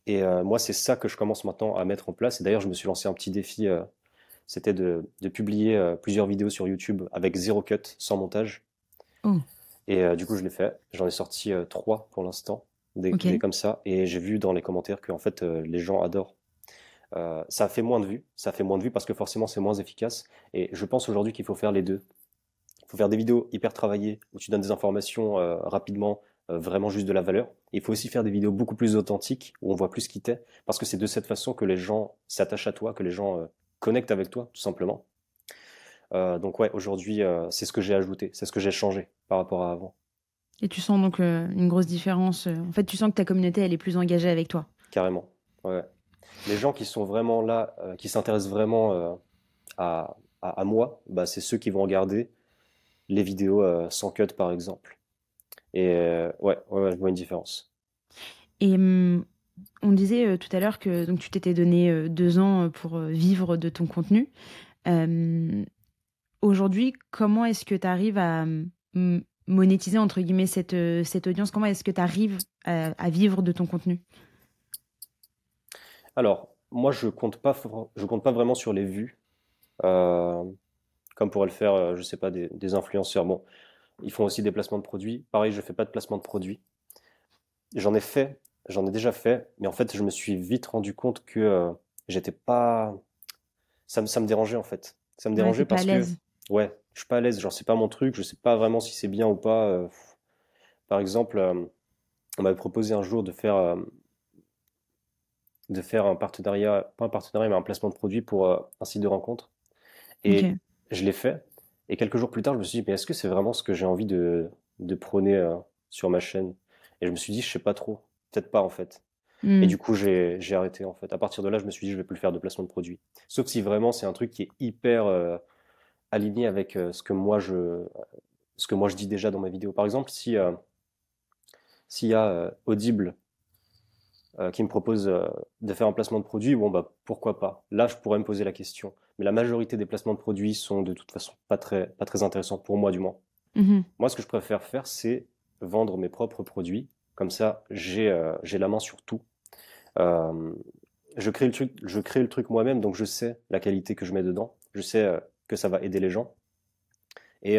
Et euh, moi, c'est ça que je commence maintenant à mettre en place. Et d'ailleurs, je me suis lancé un petit défi, euh, c'était de, publier plusieurs vidéos sur YouTube avec zéro cut, sans montage. Oh. Et du coup, je l'ai fait. J'en ai sorti trois pour l'instant, des, des, comme ça. Et j'ai vu dans les commentaires que en fait, les gens adorent. Euh, ça fait moins de vues, ça fait moins de vues parce que forcément c'est moins efficace. Et je pense aujourd'hui qu'il faut faire les deux. Il faut faire des vidéos hyper travaillées où tu donnes des informations euh, rapidement, euh, vraiment juste de la valeur. il faut aussi faire des vidéos beaucoup plus authentiques où on voit plus qui t'es parce que c'est de cette façon que les gens s'attachent à toi, que les gens connectent avec toi tout simplement. donc ouais, aujourd'hui c'est ce que j'ai ajouté, c'est ce que j'ai changé par rapport à avant. Et tu sens donc une grosse différence. En fait, tu sens que ta communauté elle est plus engagée avec toi. Carrément. Ouais les gens qui sont vraiment là, euh, qui s'intéressent vraiment euh, à, moi, bah, c'est ceux qui vont regarder les vidéos euh, sans cut, par exemple. Et ouais, je vois une différence. Et hum, on disait tout à l'heure que donc, tu t'étais donné deux ans pour vivre de ton contenu. Aujourd'hui, comment est-ce que tu arrives à hum, monétiser, entre guillemets, cette, cette audience? Comment est-ce que tu arrives à vivre de ton contenu? Alors, moi, je compte pas, je compte pas vraiment sur les vues, euh, comme pourraient le faire, euh, je sais pas, des, influenceurs. Bon, ils font aussi des placements de produits. Pareil, je fais pas de placement de produits. J'en ai fait, j'en ai déjà fait, mais en fait, je me suis vite rendu compte que euh, j'étais pas, ça me, ça me dérangeait en fait. Ça me dérangeait parce que, ouais, je suis pas à l'aise. Genre, c'est pas mon truc. Je sais pas vraiment si c'est bien ou pas. Par exemple, on m'avait proposé un jour de faire de faire un partenariat, pas un partenariat, mais un placement de produit pour euh, un site de rencontre. Et je l'ai fait. Et quelques jours plus tard, je me suis dit, mais est-ce que c'est vraiment ce que j'ai envie de, de prôner euh, sur ma chaîne? Et je me suis dit, je sais pas trop. Peut-être pas, en fait. Et hmm. du coup, j'ai arrêté, en fait. À partir de là, je me suis dit, je vais plus faire de placement de produit. Sauf si vraiment c'est un truc qui est hyper euh, aligné avec ce que moi je ce que moi je dis déjà dans mes vidéos. Par exemple, si s'il y a Audible euh, qui me propose euh, de faire un placement de produit, bon bah pourquoi pas. Là, je pourrais me poser la question. Mais la majorité des placements de produits sont de toute façon pas très, pas très intéressants pour moi du moins. Mhm. Moi, ce que je préfère faire, c'est vendre mes propres produits. Comme ça, j'ai euh, j'ai la main sur tout. je crée le truc, je crée le truc moi-même, donc je sais la qualité que je mets dedans. Je sais que ça va aider les gens. Et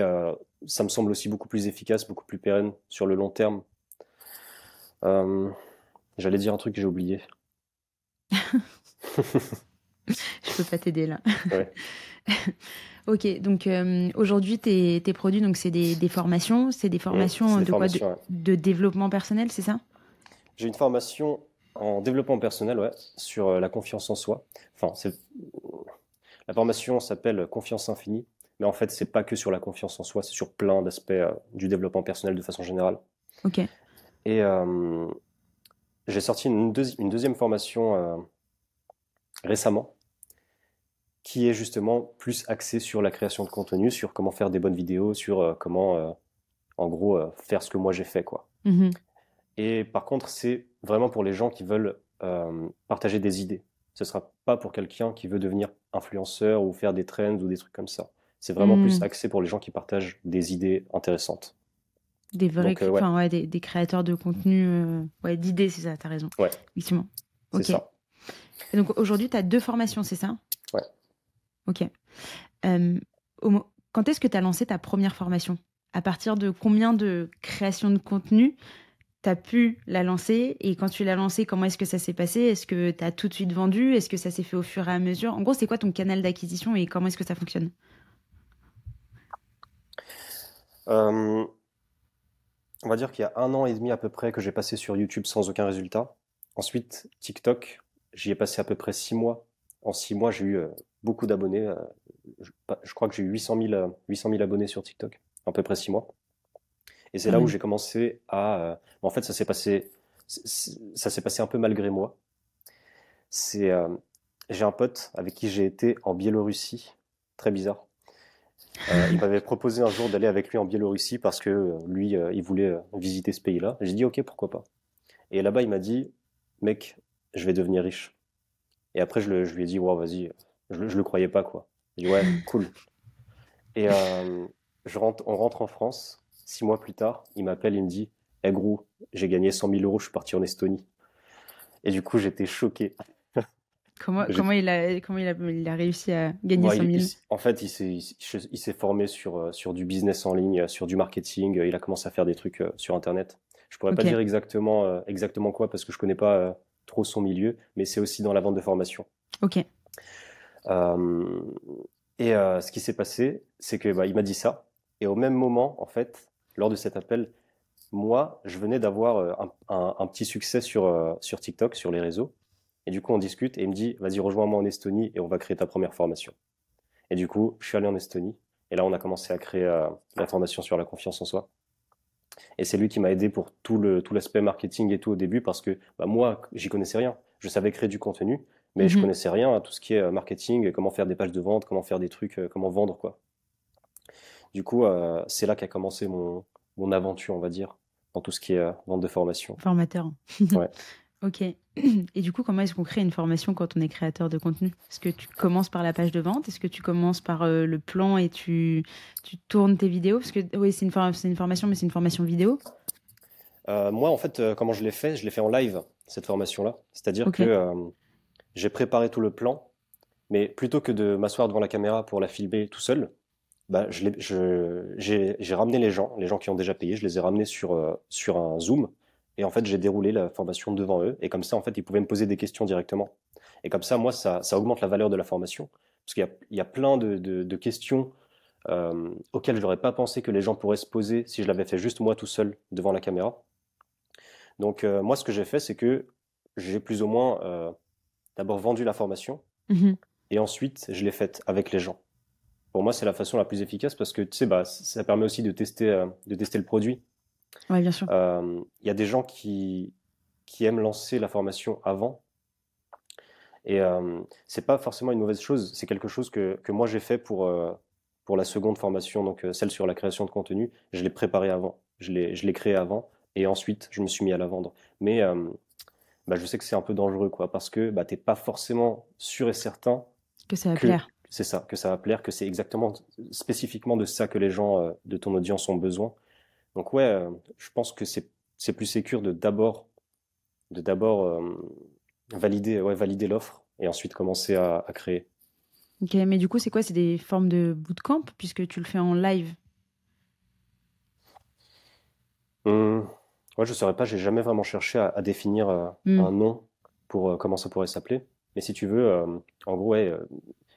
ça me semble aussi beaucoup plus efficace, beaucoup plus pérenne sur le long terme. J'allais dire un truc que j'ai oublié. [laughs] je peux pas t'aider là. [laughs] ok, donc euh, aujourd'hui, tes, produits, donc c'est des, formations, c'est des formations de quoi? de, développement personnel, c'est ça? J'ai une formation en développement personnel, ouais, sur euh, la confiance en soi. Enfin, la formation s'appelle Confiance infinie, mais en fait, c'est pas que sur la confiance en soi, c'est sur plein d'aspects euh, du développement personnel de façon générale. Ok. Et j'ai sorti une, deuxième formation euh, récemment qui est justement plus axée sur la création de contenu, sur comment faire des bonnes vidéos, sur euh, comment, euh, en gros, faire ce que moi j'ai fait, quoi. Mm-hmm. Et par contre, c'est vraiment pour les gens qui veulent partager des idées. Ce sera pas pour quelqu'un qui veut devenir influenceur ou faire des trends ou des trucs comme ça. C'est vraiment plus mm. axé pour les gens qui partagent des idées intéressantes. Des vrais, euh, enfin, ouais, des, des, créateurs de contenu, euh, ouais, d'idées, c'est ça, t'as raison. Ouais. Effectivement. C'est ça. Et donc aujourd'hui, tu as deux formations, c'est ça? Ouais. Ok. Euh, quand est-ce que tu as lancé ta première formation? À partir de combien de création de contenu tu as pu la lancer? Et quand tu l'as lancée, comment est-ce que ça s'est passé? Est-ce que tu as tout de suite vendu? Est-ce que ça s'est fait au fur et à mesure? En gros, c'est quoi ton canal d'acquisition et comment est-ce que ça fonctionne? On va dire qu'il y a un an et demi à peu près que j'ai passé sur YouTube sans aucun résultat. Ensuite, TikTok, j'y ai passé à peu près six mois. En six mois, j'ai eu euh, beaucoup d'abonnés. Euh, je, crois que j'ai eu 800 000, 800 000 abonnés sur TikTok, à peu près six mois. Et c'est là où j'ai commencé à. Euh, en fait, ça s'est passé, ça s'est passé un peu malgré moi. C'est, euh, j'ai un pote avec qui j'ai été en Biélorussie, très bizarre. Euh, il m'avait proposé un jour d'aller avec lui en Biélorussie parce que lui, il voulait visiter ce pays-là. J'ai dit ok, pourquoi pas. Et là-bas, il m'a dit, mec, je vais devenir riche. Et après, je, lui ai dit, ouais, vas-y, je, je le croyais pas quoi. Il dit ouais, [laughs] cool. Et je rentre, on rentre en France Six mois plus tard, il m'appelle, il me dit Eh gros, j'ai gagné 100 000 euros, je suis parti en Estonie. Et du coup, j'étais choqué. Comment, comment, il a, comment il, a, il a réussi à gagner 100 000 En fait, il s'est formé sur, euh, sur du business en ligne, sur du marketing. Il a commencé à faire des trucs euh, sur Internet. Je pourrais pas dire exactement, euh, exactement quoi parce que je connais pas trop son milieu, mais c'est aussi dans la vente de formation. Ok. et ce qui s'est passé, c'est que bah, il m'a dit ça. Et au même moment, en fait, lors de cet appel, moi, je venais d'avoir euh, un, petit succès sur, euh, sur TikTok, sur les réseaux. Et du coup, on discute et il me dit, vas-y, rejoins-moi en Estonie et on va créer ta première formation. Et du coup, je suis allé en Estonie. Et là, on a commencé à créer euh, la formation sur la confiance en soi. Et c'est lui qui m'a aidé pour tout le tout l'aspect marketing et tout au début parce que bah, moi, j'y connaissais rien. Je savais créer du contenu, mais je mhm. connaissais rien à tout ce qui est marketing, comment faire des pages de vente, comment faire des trucs, comment vendre quoi. Du coup, euh, c'est là qu'a commencé mon, mon aventure, on va dire, dans tout ce qui est euh, vente de formation. Formateur. ouais. [laughs] Ok. [clears throat] Et du coup, comment est-ce qu'on crée une formation quand on est créateur de contenu? Est-ce que tu commences par la page de vente? Est-ce que tu commences par euh, le plan et tu, tu tournes tes vidéos? Parce que oui, c'est une, une, formation, mais c'est une formation vidéo. moi, en fait, comment je l'ai fait? Je l'ai fait en live, cette formation-là. C'est-à-dire que j'ai préparé tout le plan, mais plutôt que de m'asseoir devant la caméra pour la filmer tout seul, bah, j'ai ramené les gens, les gens qui ont déjà payé, je les ai ramenés sur, euh, sur un Zoom. Et en fait, j'ai déroulé la formation devant eux. Et comme ça, en fait, ils pouvaient me poser des questions directement. Et comme ça, moi, ça, ça augmente la valeur de la formation. Parce qu'il y, y, a plein de, de, questions euh, auxquelles je n'aurais pas pensé que les gens pourraient se poser si je l'avais fait juste moi tout seul devant la caméra. Donc, euh, moi, ce que j'ai fait, c'est que j'ai plus ou moins euh, d'abord vendu la formation. Mmh et ensuite, je l'ai faite avec les gens pour moi, c'est la façon la plus efficace parce que tu sais, bah, ça permet aussi de tester, de tester le produit. Oui, bien sûr. Il euh, y a des gens qui, qui aiment lancer la formation avant. Et euh, c'est pas forcément une mauvaise chose. C'est quelque chose que, que moi j'ai fait pour, euh, pour la seconde formation, donc celle sur la création de contenu. Je l'ai préparée avant. Je l'ai créée avant. Et ensuite, je me suis mis à la vendre. Mais bah, je sais que c'est un peu dangereux, quoi, parce que bah, tu n'es pas forcément sûr et certain que ça va plaire c'est ça, que ça va plaire, que c'est exactement, spécifiquement de ça que les gens euh, de ton audience ont besoin. Donc ouais, euh, je pense que c'est plus sécure de d'abord de d'abord euh, valider ouais valider l'offre et ensuite commencer à, créer. Ok, mais du coup c'est quoi? C'est des formes de bootcamp puisque tu le fais en live? Hum, ouais, je saurais pas. J'ai jamais vraiment cherché à, définir hmm. un nom pour comment ça pourrait s'appeler. Mais si tu veux, en gros, ouais,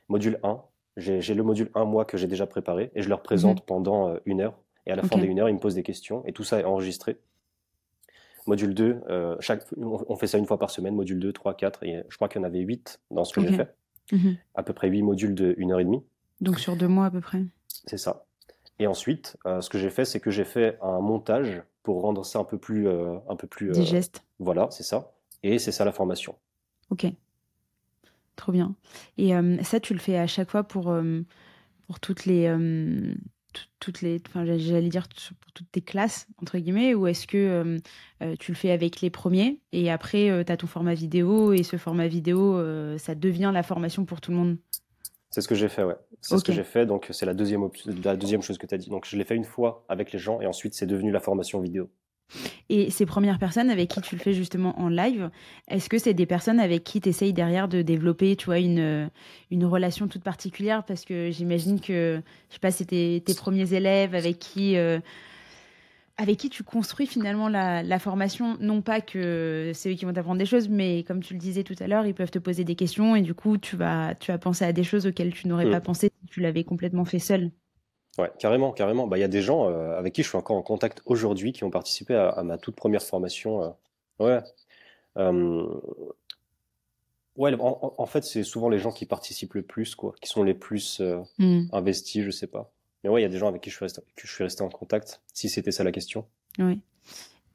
module 1. J'ai le module 1, moi, que j'ai déjà préparé, et je leur présente mhm. pendant euh, une heure. Et à la fin des une heure, ils me posent des questions, et tout ça est enregistré. Module 2, euh, chaque, on fait ça une fois par semaine, module 2, 3, 4, et je crois qu'il y en avait 8 dans ce que j'ai fait. Mhm. À peu près 8 modules de 1 heure et demie. Donc sur deux mois à peu près. C'est ça. Et ensuite, euh, ce que j'ai fait, c'est que j'ai fait un montage pour rendre ça un peu plus... un peu plus Digeste. Voilà, c'est ça. Et c'est ça la formation. Ok. Trop bien. Et ça, tu le fais à chaque fois pour, pour toutes les. Toutes les enfin j'allais dire pour toutes tes classes entre guillemets ou est-ce que tu le fais avec les premiers et après tu as ton format vidéo et ce format vidéo ça devient la formation pour tout le monde? C'est ce que j'ai fait ouais. C'est ce que j'ai fait donc c'est la deuxième la deuxième chose que tu as dit. Donc je l'ai fait une fois avec les gens et ensuite c'est devenu la formation vidéo et ces premières personnes avec qui tu le fais justement en live, est-ce que c'est des personnes avec qui tu essayes derrière de développer tu vois, une, une relation toute particulière? Parce que j'imagine que, je sais pas, c'était tes premiers élèves avec qui, euh, avec qui tu construis finalement la, formation. Non pas que c'est eux qui vont t'apprendre des choses, mais comme tu le disais tout à l'heure, ils peuvent te poser des questions et du coup, tu vas, tu vas penser à des choses auxquelles tu n'aurais mm. pas pensé si tu l'avais complètement fait seul. Ouais, carrément, carrément. Bah, il y a des gens euh, avec qui je suis encore en contact aujourd'hui qui ont participé à, ma toute première formation. Euh. ouais. Euh, ouais, en, fait, c'est souvent les gens qui participent le plus, quoi, qui sont les plus mm. investis, je sais pas. Mais ouais, il y a des gens avec qui je suis resté, que je suis resté en contact, si c'était ça la question. Oui.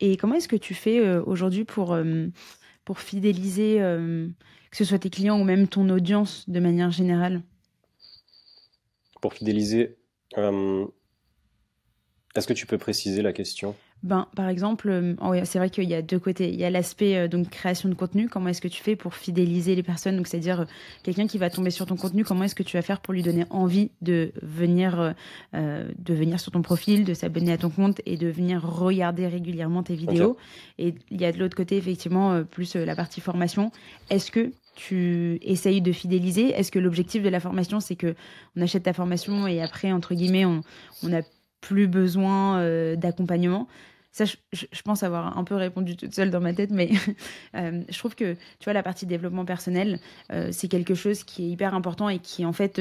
Et comment est-ce que tu fais euh, aujourd'hui pour, euh, pour fidéliser, euh, que ce soit tes clients ou même ton audience de manière générale? Pour fidéliser, est-ce que tu peux préciser la question? Ben, par exemple, euh, c'est vrai qu'il y a deux côtés. Il y a l'aspect euh, donc création de contenu. Comment est-ce que tu fais pour fidéliser les personnes? Donc, c'est-à-dire euh, quelqu'un qui va tomber sur ton contenu. Comment est-ce que tu vas faire pour lui donner envie de venir, de venir sur ton profil, de s'abonner à ton compte et de venir regarder régulièrement tes vidéos? Et il y a de l'autre côté effectivement plus la partie formation. Est-ce que tu essayes de fidéliser? Est-ce que l'objectif de la formation, c'est que on achète ta formation et après, entre guillemets, on, on a plus besoin euh, d'accompagnement? Ça, je, pense avoir un peu répondu toute seule dans ma tête, mais [laughs] euh, je trouve que, tu vois, la partie développement personnel, euh, c'est quelque chose qui est hyper important et qui, en fait,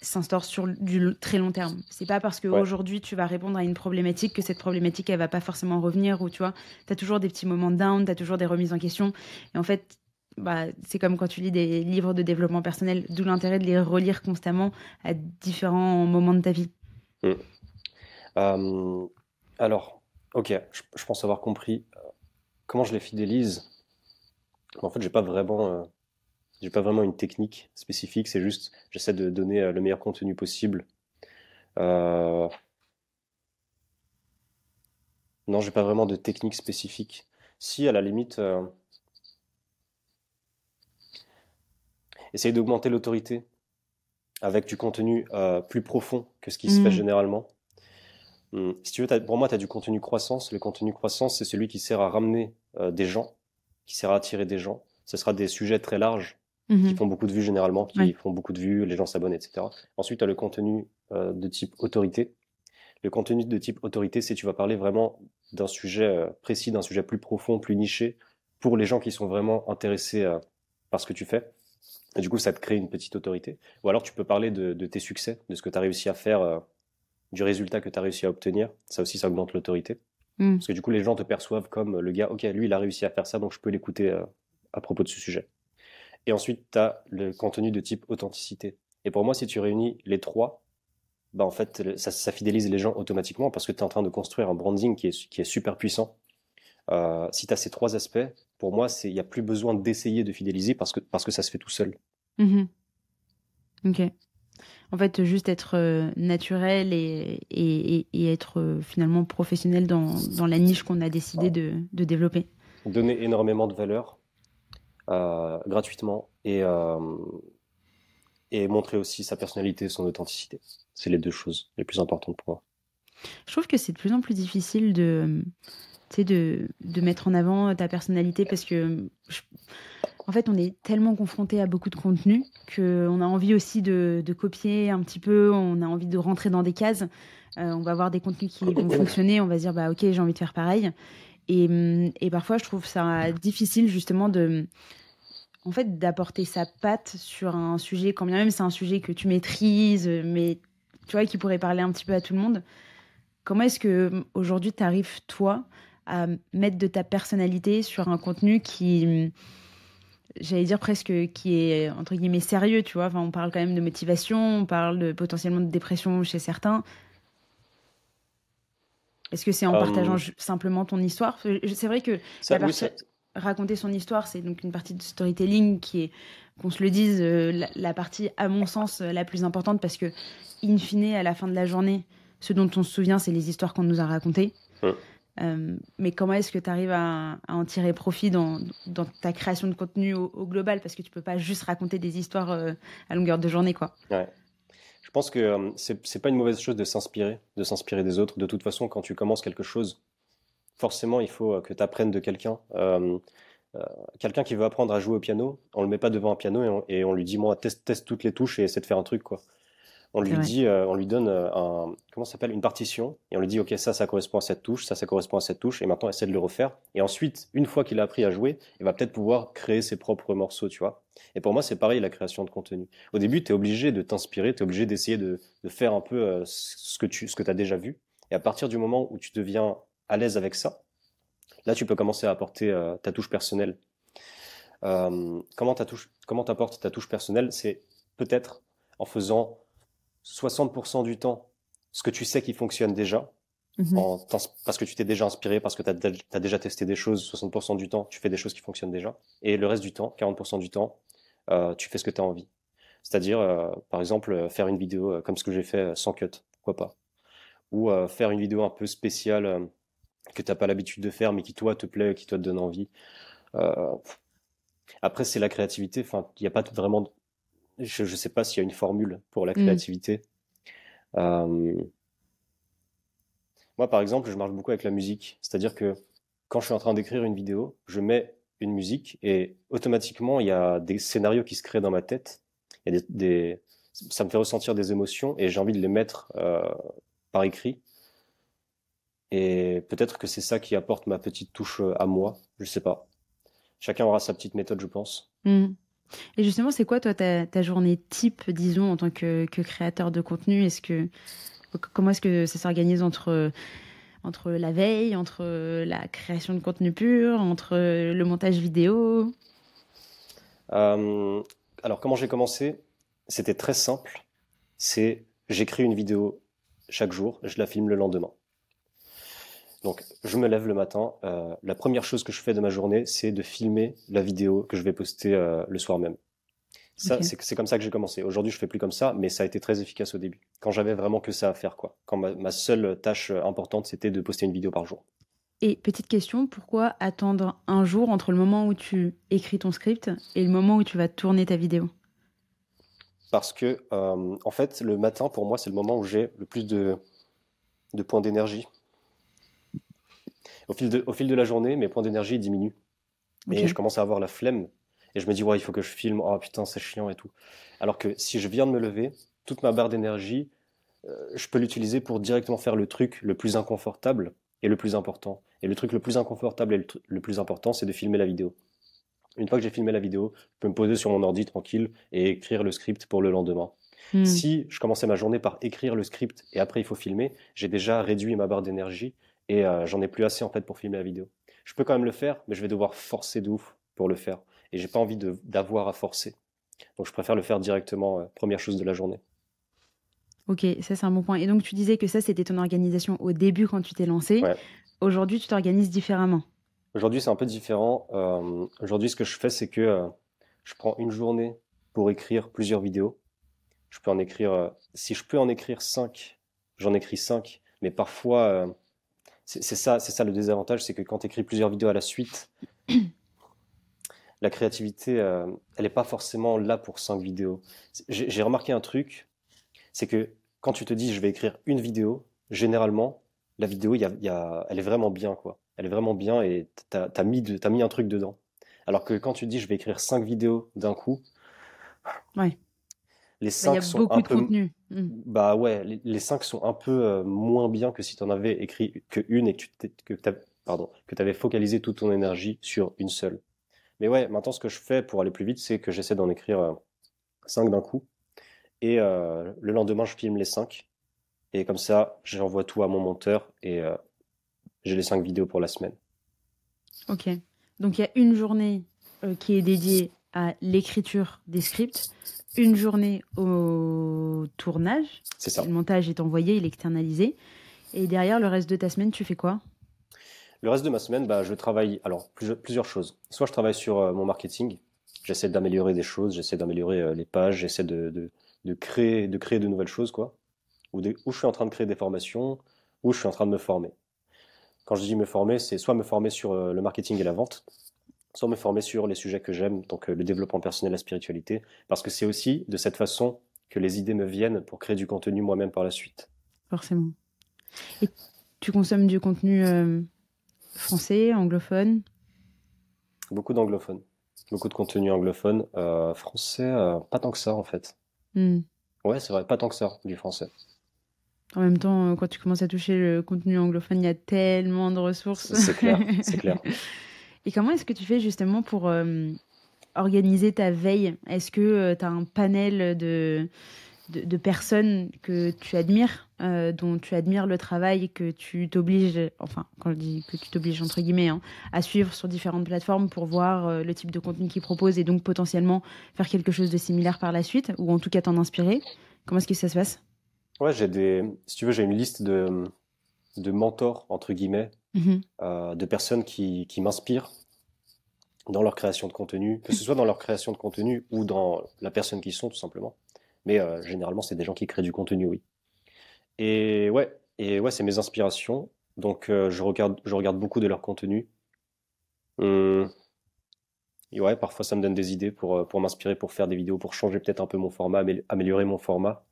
s'instaure sur du très long terme. C'est pas parce qu'aujourd'hui, tu vas répondre à une problématique que cette problématique, elle va pas forcément revenir, ou tu vois, tu as toujours des petits moments down, tu as toujours des remises en question. Et en fait, bah, c'est comme quand tu lis des livres de développement personnel, d'où l'intérêt de les relire constamment à différents moments de ta vie. Mm. Euh, alors, ok, je, pense avoir compris euh, comment je les fidélise. En fait, j'ai pas vraiment, euh, j'ai pas vraiment une technique spécifique. C'est juste, j'essaie de donner le meilleur contenu possible. Euh... Non, j'ai pas vraiment de technique spécifique. Si, à la limite, essayer d'augmenter l'autorité avec du contenu plus profond que ce qui se fait mmh. généralement. Hum, si tu veux, pour moi, tu as du contenu croissance. Le contenu croissance, c'est celui qui sert à ramener euh, des gens, qui sert à attirer des gens. Ce sera des sujets très larges, qui mmh font beaucoup de vues généralement, qui font beaucoup de vues, les gens s'abonnent, etc. Ensuite, tu as le contenu euh, de type autorité. Le contenu de type autorité, c'est tu vas parler vraiment d'un sujet euh, précis, d'un sujet plus profond, plus niché, pour les gens qui sont vraiment intéressés par ce que tu fais. Et du coup, ça te crée une petite autorité. Ou alors, tu peux parler de, de tes succès, de ce que tu as réussi à faire du résultat que tu as réussi à obtenir. Ça aussi, ça augmente l'autorité. Hmm. Parce que du coup, les gens te perçoivent comme le gars, ok, lui, il a réussi à faire ça, donc je peux l'écouter euh, à propos de ce sujet. Et ensuite, tu as le contenu de type authenticité. Et pour moi, si tu réunis les trois, bah en fait, ça, fidélise les gens automatiquement parce que tu es en train de construire un branding qui est, qui est super puissant. Euh, si tu as ces trois aspects, pour moi, il n'y a plus besoin d'essayer de fidéliser parce que, parce que ça se fait tout seul. Mm-hmm. Ok. En fait, juste être euh, naturel et, et, être euh, finalement professionnel dans, dans la niche qu'on a décidé de, de, développer. Donner énormément de valeur euh, gratuitement et, et montrer aussi sa personnalité, son authenticité. C'est les deux choses les plus importantes pour moi. Je trouve que c'est de plus en plus difficile de, de, de mettre en avant ta personnalité parce que en fait, on est tellement confronté à beaucoup de contenu qu'on a envie aussi de, copier un petit peu, on a envie de rentrer dans des cases. Euh, on va avoir des contenus qui vont fonctionner, on va se dire, bah ok, j'ai envie de faire pareil. Et, parfois, je trouve ça difficile justement de, en fait, d'apporter sa patte sur un sujet, quand bien même c'est un sujet que tu maîtrises, mais tu vois, qui pourrait parler un petit peu à tout le monde. Comment est-ce que aujourd'hui tu arrives, toi, à mettre de ta personnalité sur un contenu qui j'allais dire presque qui est entre guillemets sérieux, tu vois. Enfin, on parle quand même de motivation, on parle de, potentiellement de dépression chez certains. Est-ce que c'est en partageant euh, simplement ton histoire? C'est vrai que raconter son histoire, c'est donc une partie de storytelling qui est, qu'on se le dise, euh, la, partie à mon sens la plus importante parce que, in fine, à la fin de la journée, ce dont on se souvient, c'est les histoires qu'on nous a racontées. Euh, mais comment est-ce que tu arrives à, en tirer profit dans, ta création de contenu au, global? Parce que tu peux pas juste raconter des histoires euh, à longueur de journée. Quoi. Ouais. Je pense que euh, c'est pas une mauvaise chose de s'inspirer, de s'inspirer des autres. De toute façon, quand tu commences quelque chose, forcément, il faut que tu apprennes de quelqu'un. quelqu'un qui veut apprendre à jouer au piano, on le met pas devant un piano et on, et on lui dit moi teste, teste toutes les touches et essaie de faire un truc quoi. On lui dit, euh, on lui donne euh, un, comment s'appelle, une partition, et on lui dit, ok, ça, ça correspond à cette touche, ça, ça correspond à cette touche, et maintenant, essaie de le refaire. Et ensuite, une fois qu'il a appris à jouer, il va peut-être pouvoir créer ses propres morceaux, tu vois. Et pour moi, c'est pareil, la création de contenu. Au début, tu es obligé de t'inspirer, tu es obligé d'essayer de, de, faire un peu euh, ce que tu ce que as déjà vu. Et à partir du moment où tu deviens à l'aise avec ça, là, tu peux commencer à apporter ta touche personnelle. comment tu comment apportes ta touche personnelle C'est peut-être en faisant 60% du temps ce que tu sais qui fonctionne déjà, mhm. parce que tu t'es déjà inspiré, parce que tu as, déjà testé des choses, 60% du temps, tu fais des choses qui fonctionnent déjà. Et le reste du temps, 40% du temps, euh, tu fais ce que tu as envie. C'est-à-dire, euh, par exemple, euh, faire une vidéo comme ce que j'ai fait sans cut, pourquoi pas. Ou faire une vidéo un peu spéciale que tu n'as pas l'habitude de faire, mais qui toi te plaît, qui toi te donne envie. Après, c'est la créativité. Enfin, il n'y a pas vraiment je ne sais pas s'il y a une formule pour la mm. créativité. Euh, moi, par exemple, je marche beaucoup avec la musique. C'est-à-dire que quand je suis en train d'écrire une vidéo, je mets une musique et automatiquement, il y a des scénarios qui se créent dans ma tête. Il y a des, ça me fait ressentir des émotions et j'ai envie de les mettre euh, par écrit. Et peut-être que c'est ça qui apporte ma petite touche à moi. Je sais pas. Chacun aura sa petite méthode, je pense. Mm. Et justement, c'est quoi, toi, ta, journée type, disons, en tant que, créateur de contenu? Est-ce que comment est-ce que ça s'organise entre entre la veille, entre la création de contenu pur, entre le montage vidéo? Euh, Alors, comment j'ai commencé? C'était très simple. C'est j'écris une vidéo chaque jour, je la filme le lendemain. Donc, je me lève le matin. Euh, la première chose que je fais de ma journée, c'est de filmer la vidéo que je vais poster euh, le soir même. Ça, c'est comme ça que j'ai commencé. Aujourd'hui, je fais plus comme ça, mais ça a été très efficace au début. Quand j'avais vraiment que ça à faire, quoi. Quand ma, seule tâche euh, importante, c'était de poster une vidéo par jour. Et petite question, pourquoi attendre un jour entre le moment où tu écris ton script et le moment où tu vas tourner ta vidéo? Parce que, en fait, le matin, pour moi, c'est le moment où j'ai le plus de, de points d'énergie au fil de, au fil de la journée, mes points d'énergie diminuent. Et je commence à avoir la flemme. Et je me dis, ouais, il faut que je filme. Oh putain, c'est chiant et tout. Alors que si je viens de me lever, toute ma barre d'énergie, euh, je peux l'utiliser pour directement faire le truc le plus inconfortable et le plus important. Et le truc le plus inconfortable et le, plus important, c'est de filmer la vidéo. Une fois que j'ai filmé la vidéo, je peux me poser sur mon ordi tranquille et écrire le script pour le lendemain. Hmm. Si je commençais ma journée par écrire le script et après il faut filmer, j'ai déjà réduit ma barre d'énergie et euh, j'en ai plus assez en fait pour filmer la vidéo. Je peux quand même le faire, mais je vais devoir forcer de ouf pour le faire. Et j'ai pas envie d'avoir à forcer. Donc je préfère le faire directement, euh, première chose de la journée. Ok, ça c'est un bon point. Et donc tu disais que ça c'était ton organisation au début quand tu t'es lancé. Aujourd'hui tu t'organises différemment. Aujourd'hui c'est un peu différent. Euh, aujourd'hui ce que je fais c'est que je prends une journée pour écrire plusieurs vidéos. Je peux en écrire, si je peux en écrire cinq, j'en écris cinq. Mais parfois c'est ça, c'est ça le désavantage, c'est que quand tu écris plusieurs vidéos à la suite, la créativité, euh, elle n'est pas forcément là pour cinq vidéos. J'ai remarqué un truc, c'est que quand tu te dis je vais écrire une vidéo, généralement, la vidéo, y a, elle est vraiment bien, quoi. Elle est vraiment bien et tu as, mis as mis un truc dedans. Alors que quand tu dis je vais écrire cinq vidéos d'un coup, ouais les cinq il y a beaucoup Hmm. Bah ouais, les, cinq sont un peu euh, moins bien que si tu en avais écrit que une et que tu que pardon, que avais focalisé toute ton énergie sur une seule. Mais ouais, maintenant ce que je fais pour aller plus vite, c'est que j'essaie d'en écrire euh, cinq d'un coup. Et euh, le lendemain, je filme les cinq. Et comme ça, j'envoie tout à mon monteur et j'ai les cinq vidéos pour la semaine. Ok. Donc il y a une journée qui est dédiée à l'écriture des scripts, une journée au tournage. C'est ça. Le montage est envoyé, il est externalisé. Et derrière, le reste de ta semaine, tu fais quoi? Le reste de ma semaine, bah, je travaille alors plusieurs, choses. Soit je travaille sur euh, mon marketing, j'essaie d'améliorer des choses, j'essaie d'améliorer euh, les pages, j'essaie de, créer, de créer de nouvelles choses, quoi. Ou, je suis en train de créer des formations, ou je suis en train de me former. Quand je dis me former, c'est soit me former sur euh, le marketing et la vente, sans me former sur les sujets que j'aime, donc euh, le développement personnel, la spiritualité, parce que c'est aussi de cette façon que les idées me viennent pour créer du contenu moi-même par la suite. Forcément. Et tu consommes du contenu euh, français, anglophone? Beaucoup d'anglophones. Beaucoup de contenu anglophone. Euh, français, pas tant que ça en fait. Hmm. Ouais, c'est vrai, pas tant que ça, du français. En même temps, quand tu commences à toucher le contenu anglophone, il y a tellement de ressources. C'est clair, c'est clair. [laughs] Et comment est-ce que tu fais justement pour organiser ta veille? Est-ce que tu as un panel de, de, personnes que tu admires, euh, dont tu admires le travail, que tu t'obliges, enfin, quand je dis que tu t'obliges entre guillemets, hein, à suivre sur différentes plateformes pour voir euh, le type de contenu qu'ils proposent et donc potentiellement faire quelque chose de similaire par la suite, ou en tout cas t'en inspirer? Comment est-ce que ça se passe? Ouais, j'ai des. Si tu veux, j'ai une liste de, de mentors, entre guillemets, mm-hmm. euh, de personnes qui, qui m'inspirent dans leur création de contenu, que ce soit dans leur création de contenu ou dans la personne qu'ils sont, tout simplement. Mais euh, généralement, c'est des gens qui créent du contenu, oui. Et ouais, et ouais, c'est mes inspirations. Donc, euh, je regarde, je regarde beaucoup de leur contenu. Hum. Et ouais, parfois, ça me donne des idées pour, pour m'inspirer, pour faire des vidéos, pour changer peut-être un peu mon format, améliorer mon format.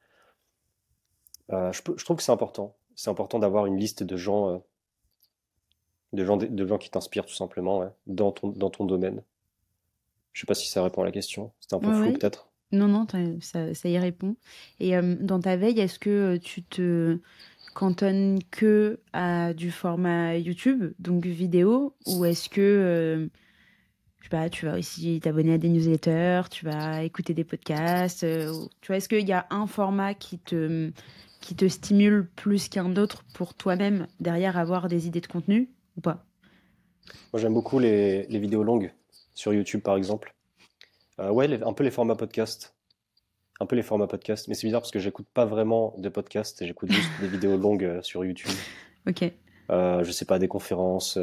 je, trouve que c'est important. C'est important d'avoir une liste de gens, de gens, de gens qui t'inspirent tout simplement dans, ton, dans ton domaine. Je sais pas si ça répond à la question. C'était un peu flou peut-être. Non, non, ça, ça, y répond. Et euh, dans ta veille, est-ce que euh, tu te cantonnes que à du format YouTube, donc vidéo, ou est-ce que euh, je sais pas, tu vas aussi t'abonner à des newsletters, tu vas écouter des podcasts, tu vois, est-ce qu'il y a un format qui te, qui te stimule plus qu'un autre pour toi-même derrière avoir des idées de contenu? Ou pas? Moi j'aime beaucoup les, les vidéos longues sur YouTube par exemple. Euh, ouais, un peu les formats podcast. Un peu les formats podcast. Mais c'est bizarre parce que j'écoute pas vraiment de podcasts, j'écoute juste des vidéos longues euh, sur YouTube. [laughs] Ok. Euh, je sais pas, des conférences,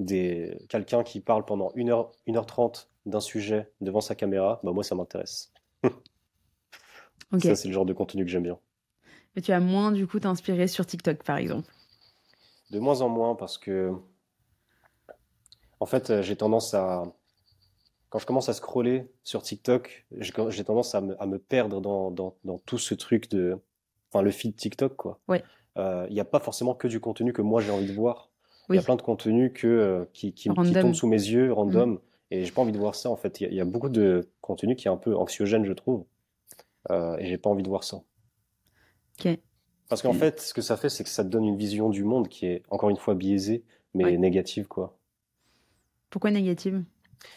des... quelqu'un qui parle pendant 1h, 1h30 d'un sujet devant sa caméra, bah moi ça m'intéresse. [laughs] Ça, c'est le genre de contenu que j'aime bien. Mais tu as moins du coup t'inspirer sur TikTok par exemple? De moins en moins parce que, en fait, j'ai tendance à, quand je commence à scroller sur TikTok, j'ai tendance à me, à me perdre dans, dans, dans, tout ce truc de. Enfin, le feed TikTok, quoi. Il euh, n'y a pas forcément que du contenu que moi j'ai envie de voir. Il y a plein de contenus que, euh, qui, qui, qui, tombent sous mes yeux, random. Mm. Et j'ai pas envie de voir ça, en fait. Il y, a beaucoup de contenu qui est un peu anxiogène, je trouve. Euh, et j'ai pas envie de voir ça. Ok. Parce qu'en fait, ce que ça fait, c'est que ça te donne une vision du monde qui est, encore une fois, biaisée, mais négative, quoi. Pourquoi négative?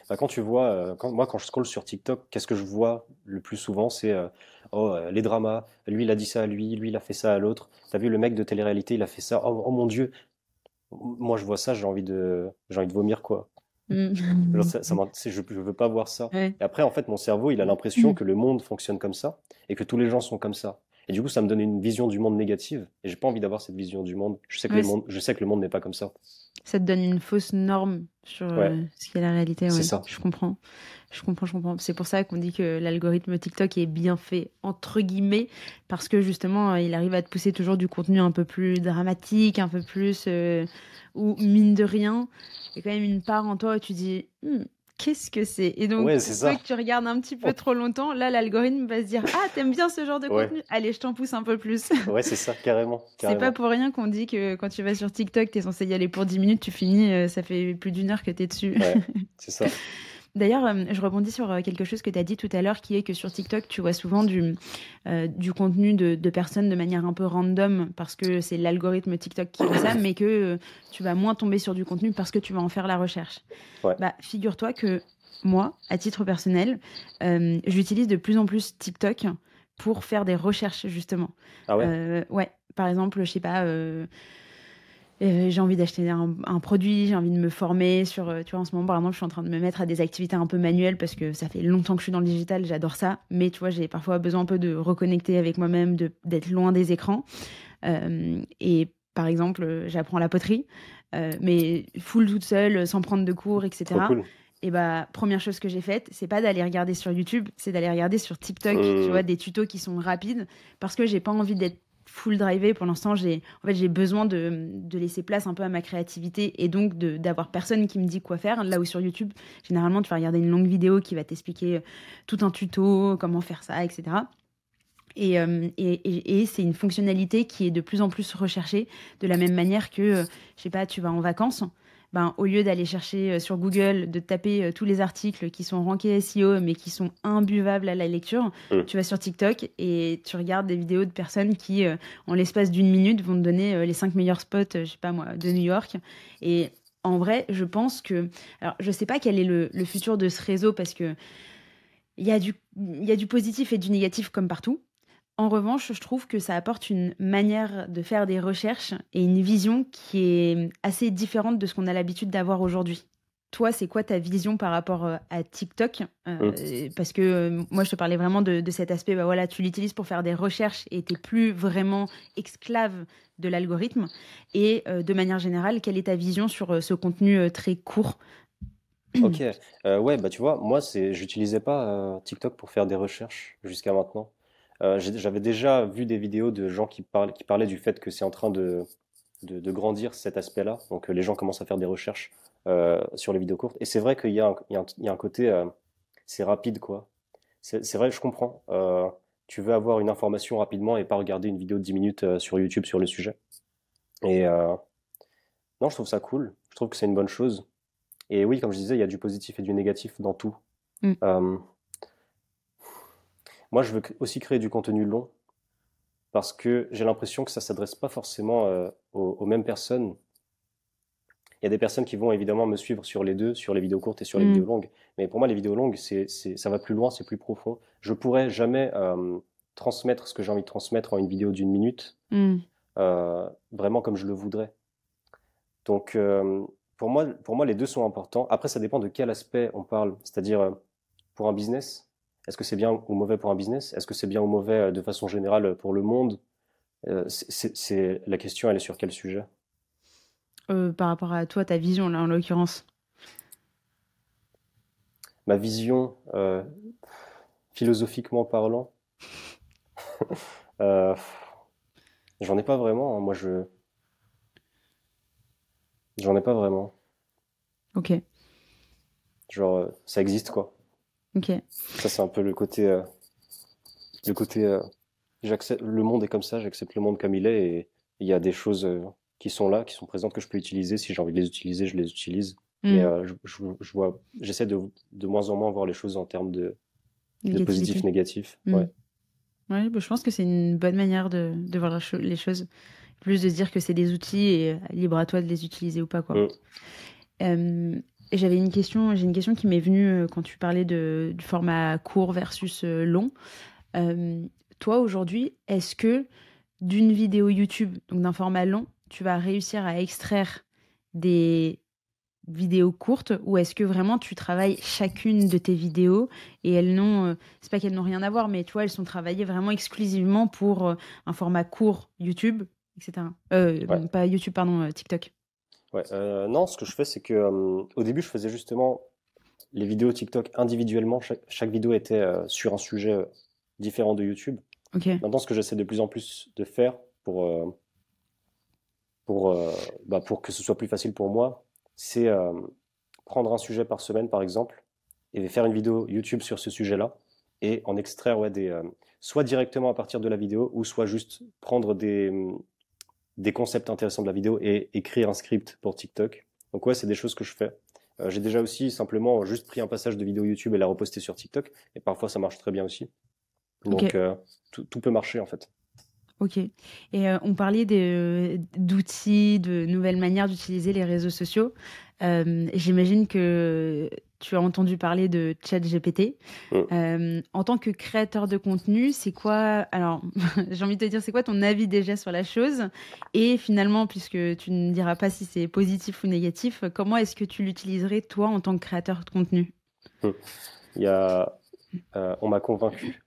Bah, quand tu vois, euh, quand, moi quand je scroll sur TikTok, qu'est-ce que je vois le plus souvent? C'est euh, oh, euh, les dramas, lui il a dit ça à lui, lui il a fait ça à l'autre. T'as vu le mec de télé-réalité, il a fait ça, oh, oh mon dieu. Moi je vois ça, j'ai envie de, j'ai envie de vomir quoi. Mm. [laughs] ça, [laughs] je, je veux pas voir ça. Et après en fait mon cerveau il a l'impression mm. que le monde fonctionne comme ça et que tous les gens sont comme ça. Et du coup, ça me donne une vision du monde négative. Et j'ai pas envie d'avoir cette vision du monde. Je sais que, le, monde, je sais que le monde n'est pas comme ça. Ça te donne une fausse norme sur euh, ce qu'est la réalité. C'est ça. Je comprends. Je comprends, je comprends. C'est pour ça qu'on dit que l'algorithme TikTok est bien fait, entre guillemets, parce que justement, il arrive à te pousser toujours du contenu un peu plus dramatique, un peu plus. Euh, ou mine de rien, il y a quand même une part en toi où tu dis. Hmm, qu'est-ce que c'est? Et donc, ouais, c'est que tu regardes un petit peu trop longtemps, là, l'algorithme va se dire Ah, t'aimes bien ce genre de contenu? Allez, je t'en pousse un peu plus. [laughs] ouais, c'est ça, carrément. [laughs] C'est pas pour rien qu'on dit que quand tu vas sur TikTok, t'es censé y aller pour 10 minutes, tu finis, euh, ça fait plus d'une heure que t'es dessus. Ouais, [laughs] c'est ça. D'ailleurs, euh, je rebondis sur euh, quelque chose que tu as dit tout à l'heure, qui est que sur TikTok, tu vois souvent du, euh, du contenu de, de, personnes de manière un peu random, parce que c'est l'algorithme TikTok qui fait ça, [coughs] mais que tu vas moins tomber sur du contenu parce que tu vas en faire la recherche. Bah, figure-toi que moi, à titre personnel, j'utilise de plus en plus TikTok pour faire des recherches, justement. Ah ouais? Ouais. Par exemple, je sais pas euh, j'ai envie d'acheter un, produit, j'ai envie de me former sur, euh, tu vois, en ce moment, par exemple, je suis en train de me mettre à des activités un peu manuelles parce que ça fait longtemps que je suis dans le digital, j'adore ça. Mais tu vois, j'ai parfois besoin un peu de reconnecter avec moi-même, d'être loin des écrans. Euh, et par exemple, j'apprends la poterie, mais full toute seule, sans prendre de cours, etc. Et bah, première chose que j'ai faite, c'est pas d'aller regarder sur YouTube, c'est d'aller regarder sur TikTok, tu mmh. vois, des tutos qui sont rapides, parce que j'ai pas envie d'être full drivé. Pour l'instant, j'ai en fait, besoin de, de, laisser place un peu à ma créativité et donc d'avoir personne qui me dit quoi faire. Là où sur YouTube, généralement, tu vas regarder une longue vidéo qui va t'expliquer euh, tout un tuto, comment faire ça, etc. Euh, et, et, et, c'est une fonctionnalité qui est de plus en plus recherchée de la même manière que, euh, je sais pas, tu vas en vacances. Ben, au lieu d'aller chercher euh, sur Google, de taper euh, tous les articles qui sont rankés SEO mais qui sont imbuvables à la lecture, mm. tu vas sur TikTok et tu regardes des vidéos de personnes qui, euh, en l'espace d'une minute, vont te donner les cinq meilleurs spots, je sais pas moi, de New York. Et en vrai, je pense que. Alors, je sais pas quel est le, le futur de ce réseau parce que. Il y, a du, il y a du positif et du négatif comme partout. En revanche, je trouve que ça apporte une manière de faire des recherches et une vision qui est assez différente de ce qu'on a l'habitude d'avoir aujourd'hui. Toi, c'est quoi ta vision par rapport euh, à TikTok? Euh, mmh. Parce que euh, moi, je te parlais vraiment de, cet aspect, bah voilà, tu l'utilises pour faire des recherches et tu n'es plus vraiment esclave de l'algorithme. Et de manière générale, quelle est ta vision sur ce contenu très court? [clears throat] Ok, ouais, bah tu vois, moi, j'utilisais pas TikTok pour faire des recherches jusqu'à maintenant. Euh, j'avais déjà vu des vidéos de gens qui, qui parlaient du fait que c'est en train de, de, grandir cet aspect-là. Donc euh, les gens commencent à faire des recherches euh, sur les vidéos courtes. Et c'est vrai qu'il y, a un côté, c'est rapide quoi. C'est vrai, je comprends. tu veux avoir une information rapidement et pas regarder une vidéo de 10 minutes sur YouTube sur le sujet. Et non, je trouve ça cool. Je trouve que c'est une bonne chose. Et oui, comme je disais, il y a du positif et du négatif dans tout. Mm. Moi, je veux aussi créer du contenu long parce que j'ai l'impression que ça s'adresse pas forcément euh, aux, mêmes personnes. Il y a des personnes qui vont évidemment me suivre sur les deux, sur les vidéos courtes et sur les mm. vidéos longues. Mais pour moi, les vidéos longues, c'est, ça va plus loin, c'est plus profond. Je pourrais jamais euh, transmettre ce que j'ai envie de transmettre en une vidéo d'une minute, mm. euh, vraiment comme je le voudrais. Donc, pour moi, pour moi, les deux sont importants. Après, ça dépend de quel aspect on parle. C'est-à-dire, pour un business, est-ce que c'est bien ou mauvais pour un business? Est-ce que c'est bien ou mauvais euh, de façon générale pour le monde? Euh, c'est, La question, elle est sur quel sujet? Euh, Par rapport à toi, ta vision, là, en l'occurrence. Ma vision, philosophiquement parlant, [laughs] j'en ai pas vraiment. Hein. Moi, je. J'en ai pas vraiment. Ok. Genre, ça existe, quoi. Ok. Ça, c'est un peu le côté. Euh, le côté. Euh, j'accepte, le monde est comme ça, j'accepte le monde comme il est et il y a des choses euh, qui sont là, qui sont présentes que je peux utiliser. Si j'ai envie de les utiliser, je les utilise. Mais hmm. je, je, vois, j'essaie de, de moins en moins voir les choses en termes de, de positif, négatif. Hmm. Ouais. Ouais, bah, je pense que c'est une bonne manière de, de voir les choses. Plus de dire que c'est des outils et libre à toi de les utiliser ou pas. Quoi. Hmm. J'avais une question, j'ai une question qui m'est venue euh, quand tu parlais de, du format court versus euh, long. Euh, toi, aujourd'hui, est-ce que d'une vidéo YouTube, donc d'un format long, tu vas réussir à extraire des vidéos courtes ou est-ce que vraiment tu travailles chacune de tes vidéos et elles n'ont, c'est pas qu'elles n'ont rien à voir, mais toi, elles sont travaillées vraiment exclusivement pour un format court YouTube, etc. Pas YouTube, pardon, TikTok. Ouais, euh, non, ce que je fais, c'est que euh, au début, je faisais justement les vidéos TikTok individuellement. Chaque, vidéo était euh, sur un sujet différent de YouTube. Maintenant, ce que j'essaie de plus en plus de faire pour, pour, bah, pour que ce soit plus facile pour moi, c'est prendre un sujet par semaine, par exemple, et faire une vidéo YouTube sur ce sujet-là, et en extraire ouais, des, soit directement à partir de la vidéo, ou soit juste prendre des, des concepts intéressants de la vidéo et écrire un script pour TikTok. Donc ouais, c'est des choses que je fais. Euh, j'ai déjà aussi simplement juste pris un passage de vidéo YouTube et la reposté sur TikTok. Et parfois, ça marche très bien aussi. Donc euh, tout, peut marcher en fait. Ok. Et euh, on parlait d'outils, de nouvelles manières d'utiliser les réseaux sociaux. J'imagine que tu as entendu parler de ChatGPT. Mm. Euh, en tant que créateur de contenu, c'est quoi Alors, [laughs] j'ai envie de te dire, c'est quoi ton avis déjà sur la chose? Et finalement, puisque tu ne diras pas si c'est positif ou négatif, comment est-ce que tu l'utiliserais toi en tant que créateur de contenu? Mm. Il y a, euh, on m'a convaincu.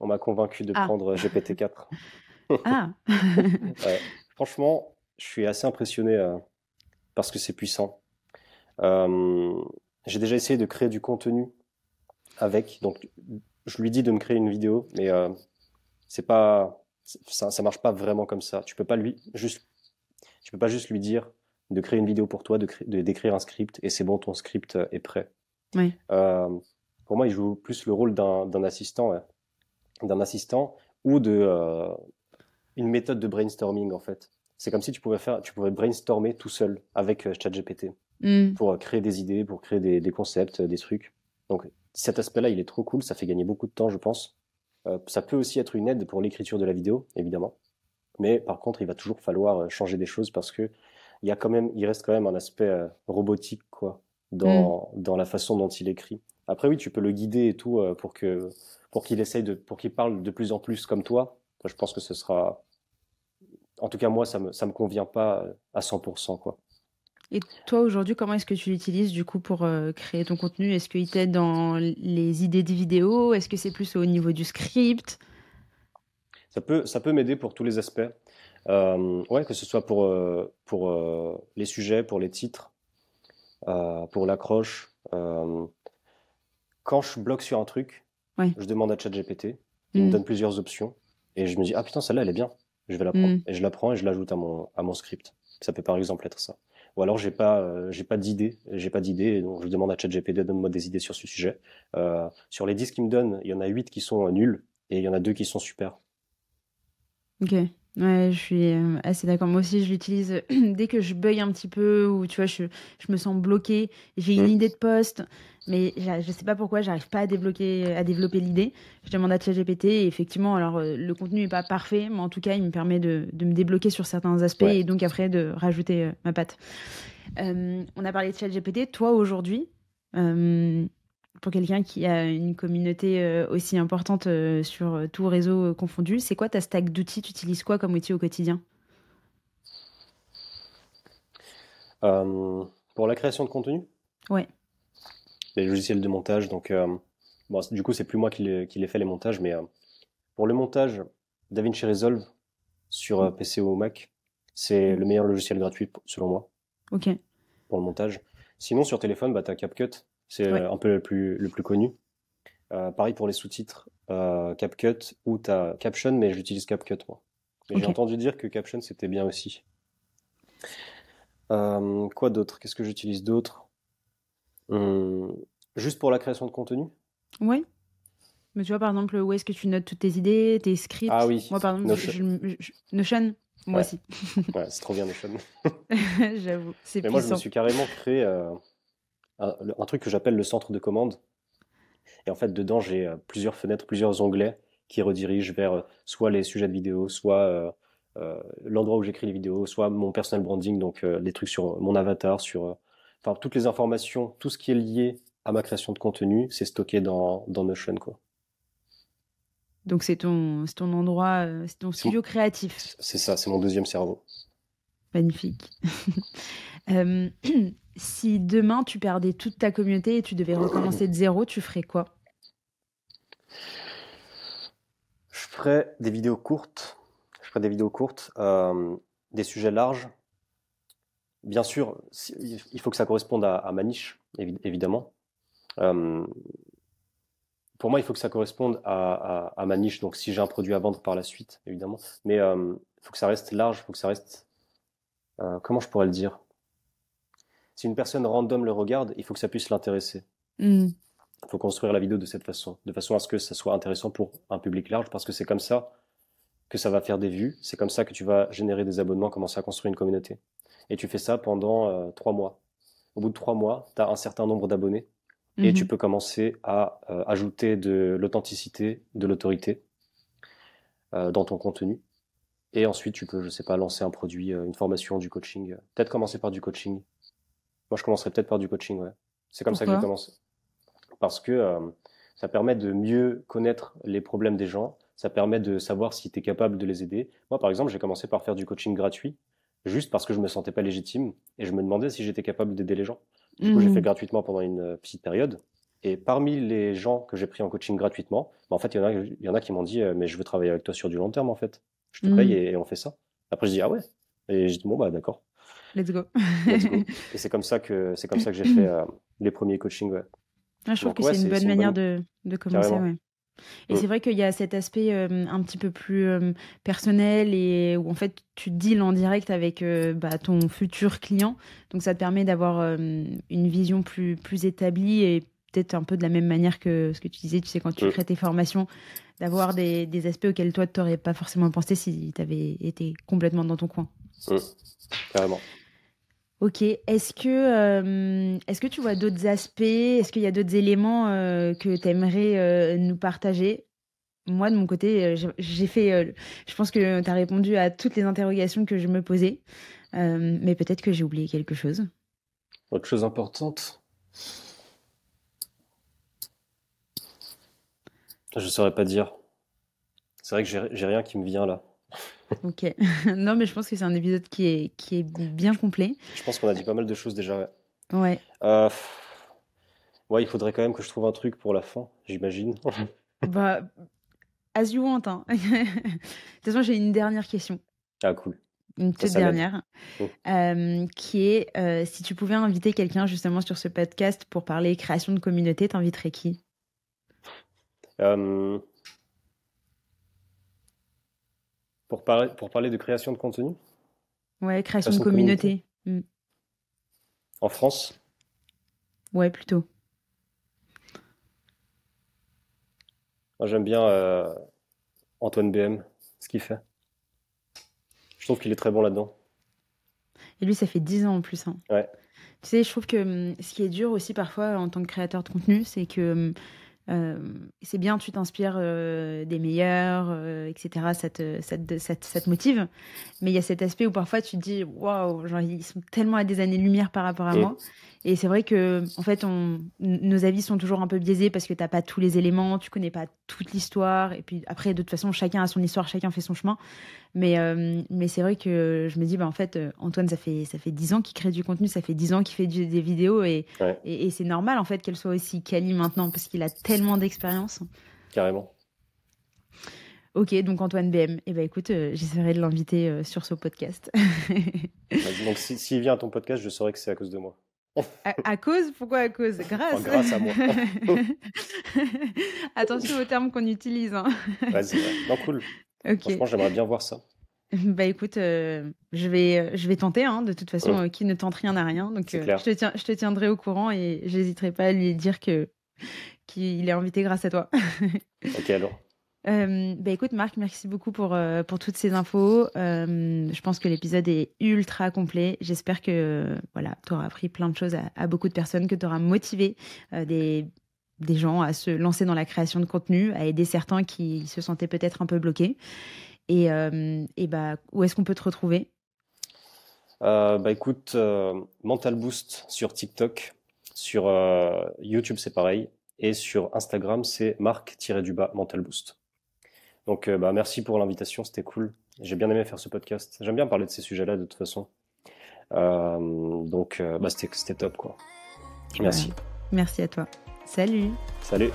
On m'a convaincu de ah. prendre GPT-4. ah. [laughs] [laughs] Franchement, je suis assez impressionné euh, parce que c'est puissant. J'ai déjà essayé de créer du contenu avec. Donc, je lui dis de me créer une vidéo, mais euh, c'est pas, ça, ça marche pas vraiment comme ça. Tu peux pas lui juste, tu peux pas juste lui dire de créer une vidéo pour toi, de, d'écrire un script et c'est bon, ton script euh, est prêt. Oui. Euh, pour moi, il joue plus le rôle d'un, assistant, d'un assistant ou de euh, une méthode de brainstorming en fait. C'est comme si tu pouvais faire, tu pouvais brainstormer tout seul avec ChatGPT. mmh. pour créer des idées, pour créer des, des concepts, des trucs. Donc cet aspect-là, il est trop cool, ça fait gagner beaucoup de temps, je pense. Euh, ça peut aussi être une aide pour l'écriture de la vidéo, évidemment. Mais par contre, il va toujours falloir euh, changer des choses parce que il y a quand même, il reste quand même un aspect euh, robotique, quoi, dans, mm. dans la façon dont il écrit. Après, oui, tu peux le guider et tout pour que, pour qu'il essaye de, pour qu'il parle de plus en plus comme toi. Je pense que ce sera, en tout cas, moi, ça me, ça me convient pas à 100%, quoi. Et toi, aujourd'hui, comment est-ce que tu l'utilises du coup pour euh, créer ton contenu? Est-ce qu'il t'aide dans les idées des vidéos Est-ce que c'est plus au niveau du script? Ça peut, ça peut m'aider pour tous les aspects. Euh, ouais, que ce soit pour, euh, pour les sujets, pour les titres, pour l'accroche. quand je bloque sur un truc, je demande à ChatGPT, il me mm. donne plusieurs options, et je me dis, ah putain, celle-là, elle est bien, je vais la prendre. Mm. Et je la prends et je l'ajoute à mon, à mon script. Ça peut par exemple être ça. Ou alors j'ai pas euh, j'ai pas d'idée, j'ai pas d'idée, donc je demande à ChatGPT de donner moi des idées sur ce sujet. Euh, sur les 10 qu'il me donne, il y en a 8 qui sont nuls et il y en a 2 qui sont super. Ok. Ouais, je suis euh, assez d'accord. Moi aussi, je l'utilise [clears throat] dès que je bug un petit peu ou tu vois, je, je me sens bloqué. J'ai une mmh. idée de poste, mais je sais pas pourquoi, j'arrive pas à débloquer, à développer l'idée. Je demande à ChatGPT et effectivement, alors euh, le contenu est pas parfait, mais en tout cas, il me permet de, de me débloquer sur certains aspects et donc après de rajouter euh, ma patte. on a parlé de ChatGPT. Toi, aujourd'hui, pour quelqu'un qui a une communauté euh, aussi importante euh, sur euh, tout réseau confondu, c'est quoi ta stack d'outils? Tu utilises quoi comme outil au quotidien? Pour la création de contenu? Ouais. Les logiciels de montage, donc bon, du coup c'est plus moi qui les, fait les montages, mais pour le montage, DaVinci Resolve sur. PC ou Mac, c'est le meilleur logiciel gratuit selon moi. Ok. Pour le montage. Sinon sur téléphone, bah, tu as CapCut c'est un peu le plus, le plus connu. Euh, pareil pour les sous-titres, euh, CapCut ou as Caption, mais j'utilise CapCut moi. J'ai entendu dire que Caption c'était bien aussi. Euh, quoi d'autre? Qu'est-ce que j'utilise d'autre? Hum, Juste pour la création de contenu? Oui. Mais tu vois, par exemple, où est-ce que tu notes toutes tes idées, tes scripts? Ah oui. Moi, par exemple, Notion. Moi aussi. ouais, c'est trop bien Notion. [laughs] J'avoue, c'est Mais moi, je me suis carrément créé un, truc que j'appelle le centre de commande. Et en fait, dedans, j'ai euh, plusieurs fenêtres, plusieurs onglets qui redirigent vers euh, soit les sujets de vidéo, soit euh, l'endroit où j'écris les vidéos, soit mon personal branding, donc les trucs sur mon avatar, sur enfin toutes les informations, tout ce qui est lié à ma création de contenu, c'est stocké dans, dans Notion. Quoi. Donc c'est ton, ton endroit, c'est ton studio créatif. C'est ça, c'est mon deuxième cerveau. Magnifique. [laughs] [clears throat] si demain tu perdais toute ta communauté et tu devais recommencer de zéro, tu ferais quoi? Je ferais des vidéos courtes. Je ferais des vidéos courtes, euh, des sujets larges. Bien sûr, il faut que ça corresponde à, ma niche, évidemment. Euh, pour moi, il faut que ça corresponde à, ma niche. Donc, si j'ai un produit à vendre par la suite, évidemment. Mais euh, il faut que ça reste large, il faut que ça reste. comment je pourrais le dire? Si une personne random le regarde, il faut que ça puisse l'intéresser. Hmm. Il faut construire la vidéo de cette façon, de façon à ce que ça soit intéressant pour un public large, parce que c'est comme ça que ça va faire des vues, c'est comme ça que tu vas générer des abonnements, commencer à construire une communauté. Et tu fais ça pendant euh, trois mois. Au bout de trois mois, tu as un certain nombre d'abonnés et tu mhm. peux commencer à euh, ajouter de l'authenticité, de l'autorité euh, dans ton contenu. Et ensuite, tu peux, je sais pas, lancer un produit, une formation, du coaching. Peut-être commencer par du coaching moi, je commencerai peut-être par du coaching, ouais. C'est comme ça que j'ai commencé. Parce que euh, ça permet de mieux connaître les problèmes des gens, ça permet de savoir si tu es capable de les aider. Moi, par exemple, j'ai commencé par faire du coaching gratuit, juste parce que je me sentais pas légitime et je me demandais si j'étais capable d'aider les gens. Du coup, j'ai fait mmh. gratuitement pendant une euh, petite période. Et parmi les gens que j'ai pris en coaching gratuitement, bah, en fait, il y, en a, y en a qui m'ont dit, euh, mais je veux travailler avec toi sur du long terme, en fait. Je te paye mmh. et, on fait ça. Après, je dis, ah ouais. Et je dis, bon, bah, d'accord. Let's go. [laughs] Et c'est comme ça que c'est comme ça que j'ai fait euh, les premiers coachings. Ouais. Ah, je trouve que c'est une bonne manière De, de, commencer. Ouais. Et mm. c'est vrai qu'il y a cet aspect euh, un petit peu plus euh, personnel et où en fait tu deals en direct avec bah, ton futur client. Donc ça te permet d'avoir une vision plus, plus établie et peut-être un peu de la même manière que ce que tu disais, tu sais, quand tu mm. crées tes formations, d'avoir des, des, aspects auxquels toi tu n'aurais pas forcément pensé si tu avais été complètement dans ton coin. Mm. Carrément. Ok. Est-ce que, euh, est-ce que tu vois d'autres aspects? Est-ce qu'il y a d'autres éléments euh, que tu aimerais euh, nous partager? Moi, de mon côté, j'ai fait. je pense que tu as répondu à toutes les interrogations que je me posais. mais peut-être que j'ai oublié quelque chose. Autre chose importante? Je ne saurais pas dire. C'est vrai que j'ai rien qui me vient là. Ok. [laughs] non, mais je pense que c'est un épisode qui est, qui est bien complet. Je pense qu'on a dit pas mal de choses déjà. Ouais. Euh, ouais, il faudrait quand même que je trouve un truc pour la fin, j'imagine. [laughs] bah, as you want. Hein. [laughs] de toute façon, j'ai une dernière question. Ah, cool. Une toute dernière, oh. euh, qui est euh, si tu pouvais inviter quelqu'un justement sur ce podcast pour parler création de communauté, t'inviterais qui? Pour parler, pour parler de création de contenu Ouais, création, de communauté. Mm. En France Ouais, plutôt. Moi, j'aime bien euh, Antoine BM, ce qu'il fait. Je trouve qu'il est très bon là-dedans. Et lui, ça fait 10 ans en plus. Hein. Ouais. Tu sais, je trouve que hum, ce qui est dur aussi parfois en tant que créateur de contenu, c'est que hum, c'est bien, tu t'inspires des meilleurs, etc. Ça te, ça, te, motive. Mais il y a cet aspect où parfois tu te dis, waouh, ils sont tellement à des années-lumière par rapport à moi. Et c'est vrai que, en fait, on, nos avis sont toujours un peu biaisés parce que tu n'as pas tous les éléments, tu connais pas toute l'histoire. Et puis après, de toute façon, chacun a son histoire, chacun fait son chemin. Mais, euh, mais c'est vrai que je me dis, bah, en fait, euh, Antoine, ça fait, ça fait 10 ans qu'il crée du contenu, ça fait 10 ans qu'il fait des vidéos. Et, et, c'est normal, en fait, qu'elle soit aussi quali maintenant parce qu'il a tellement d'expérience. Carrément. Ok, donc Antoine BM, eh ben écoute, euh, j'essaierai de l'inviter sur ce podcast. [laughs] [laughs] donc s'il vient à ton podcast, je saurai que c'est à cause de moi. À, cause? Pourquoi à cause? Grâce. grâce à moi. [laughs] Attention aux termes qu'on utilise. Hein. Vas-y, non, cool. Franchement, j'aimerais bien voir ça. [laughs] Bah écoute, euh, je, vais, euh, je vais tenter. Hein. De toute façon, euh, qui ne tente rien n'a rien. Donc, je, te tiens, je te tiendrai au courant et j'hésiterai pas à lui dire que qu'il est invité grâce à toi. [laughs] ok, alors. Euh, bah écoute Marc, merci beaucoup pour, euh, pour toutes ces infos. Euh, je pense que l'épisode est ultra complet. J'espère que voilà, tu auras appris plein de choses à, beaucoup de personnes, que tu auras motivé des, des gens à se lancer dans la création de contenu, à aider certains qui se sentaient peut-être un peu bloqués. Et, et bah, où est-ce qu'on peut te retrouver? Bah écoute, Mental Boost sur TikTok, sur YouTube c'est pareil, et sur Instagram c'est Marc-du-bas Mental Boost. Donc, euh, bah, merci pour l'invitation, c'était cool. J'ai bien aimé faire ce podcast. J'aime bien parler de ces sujets-là de toute façon. Euh, donc, euh, bah, c'était top, quoi. Merci. Merci à toi. Salut. Salut.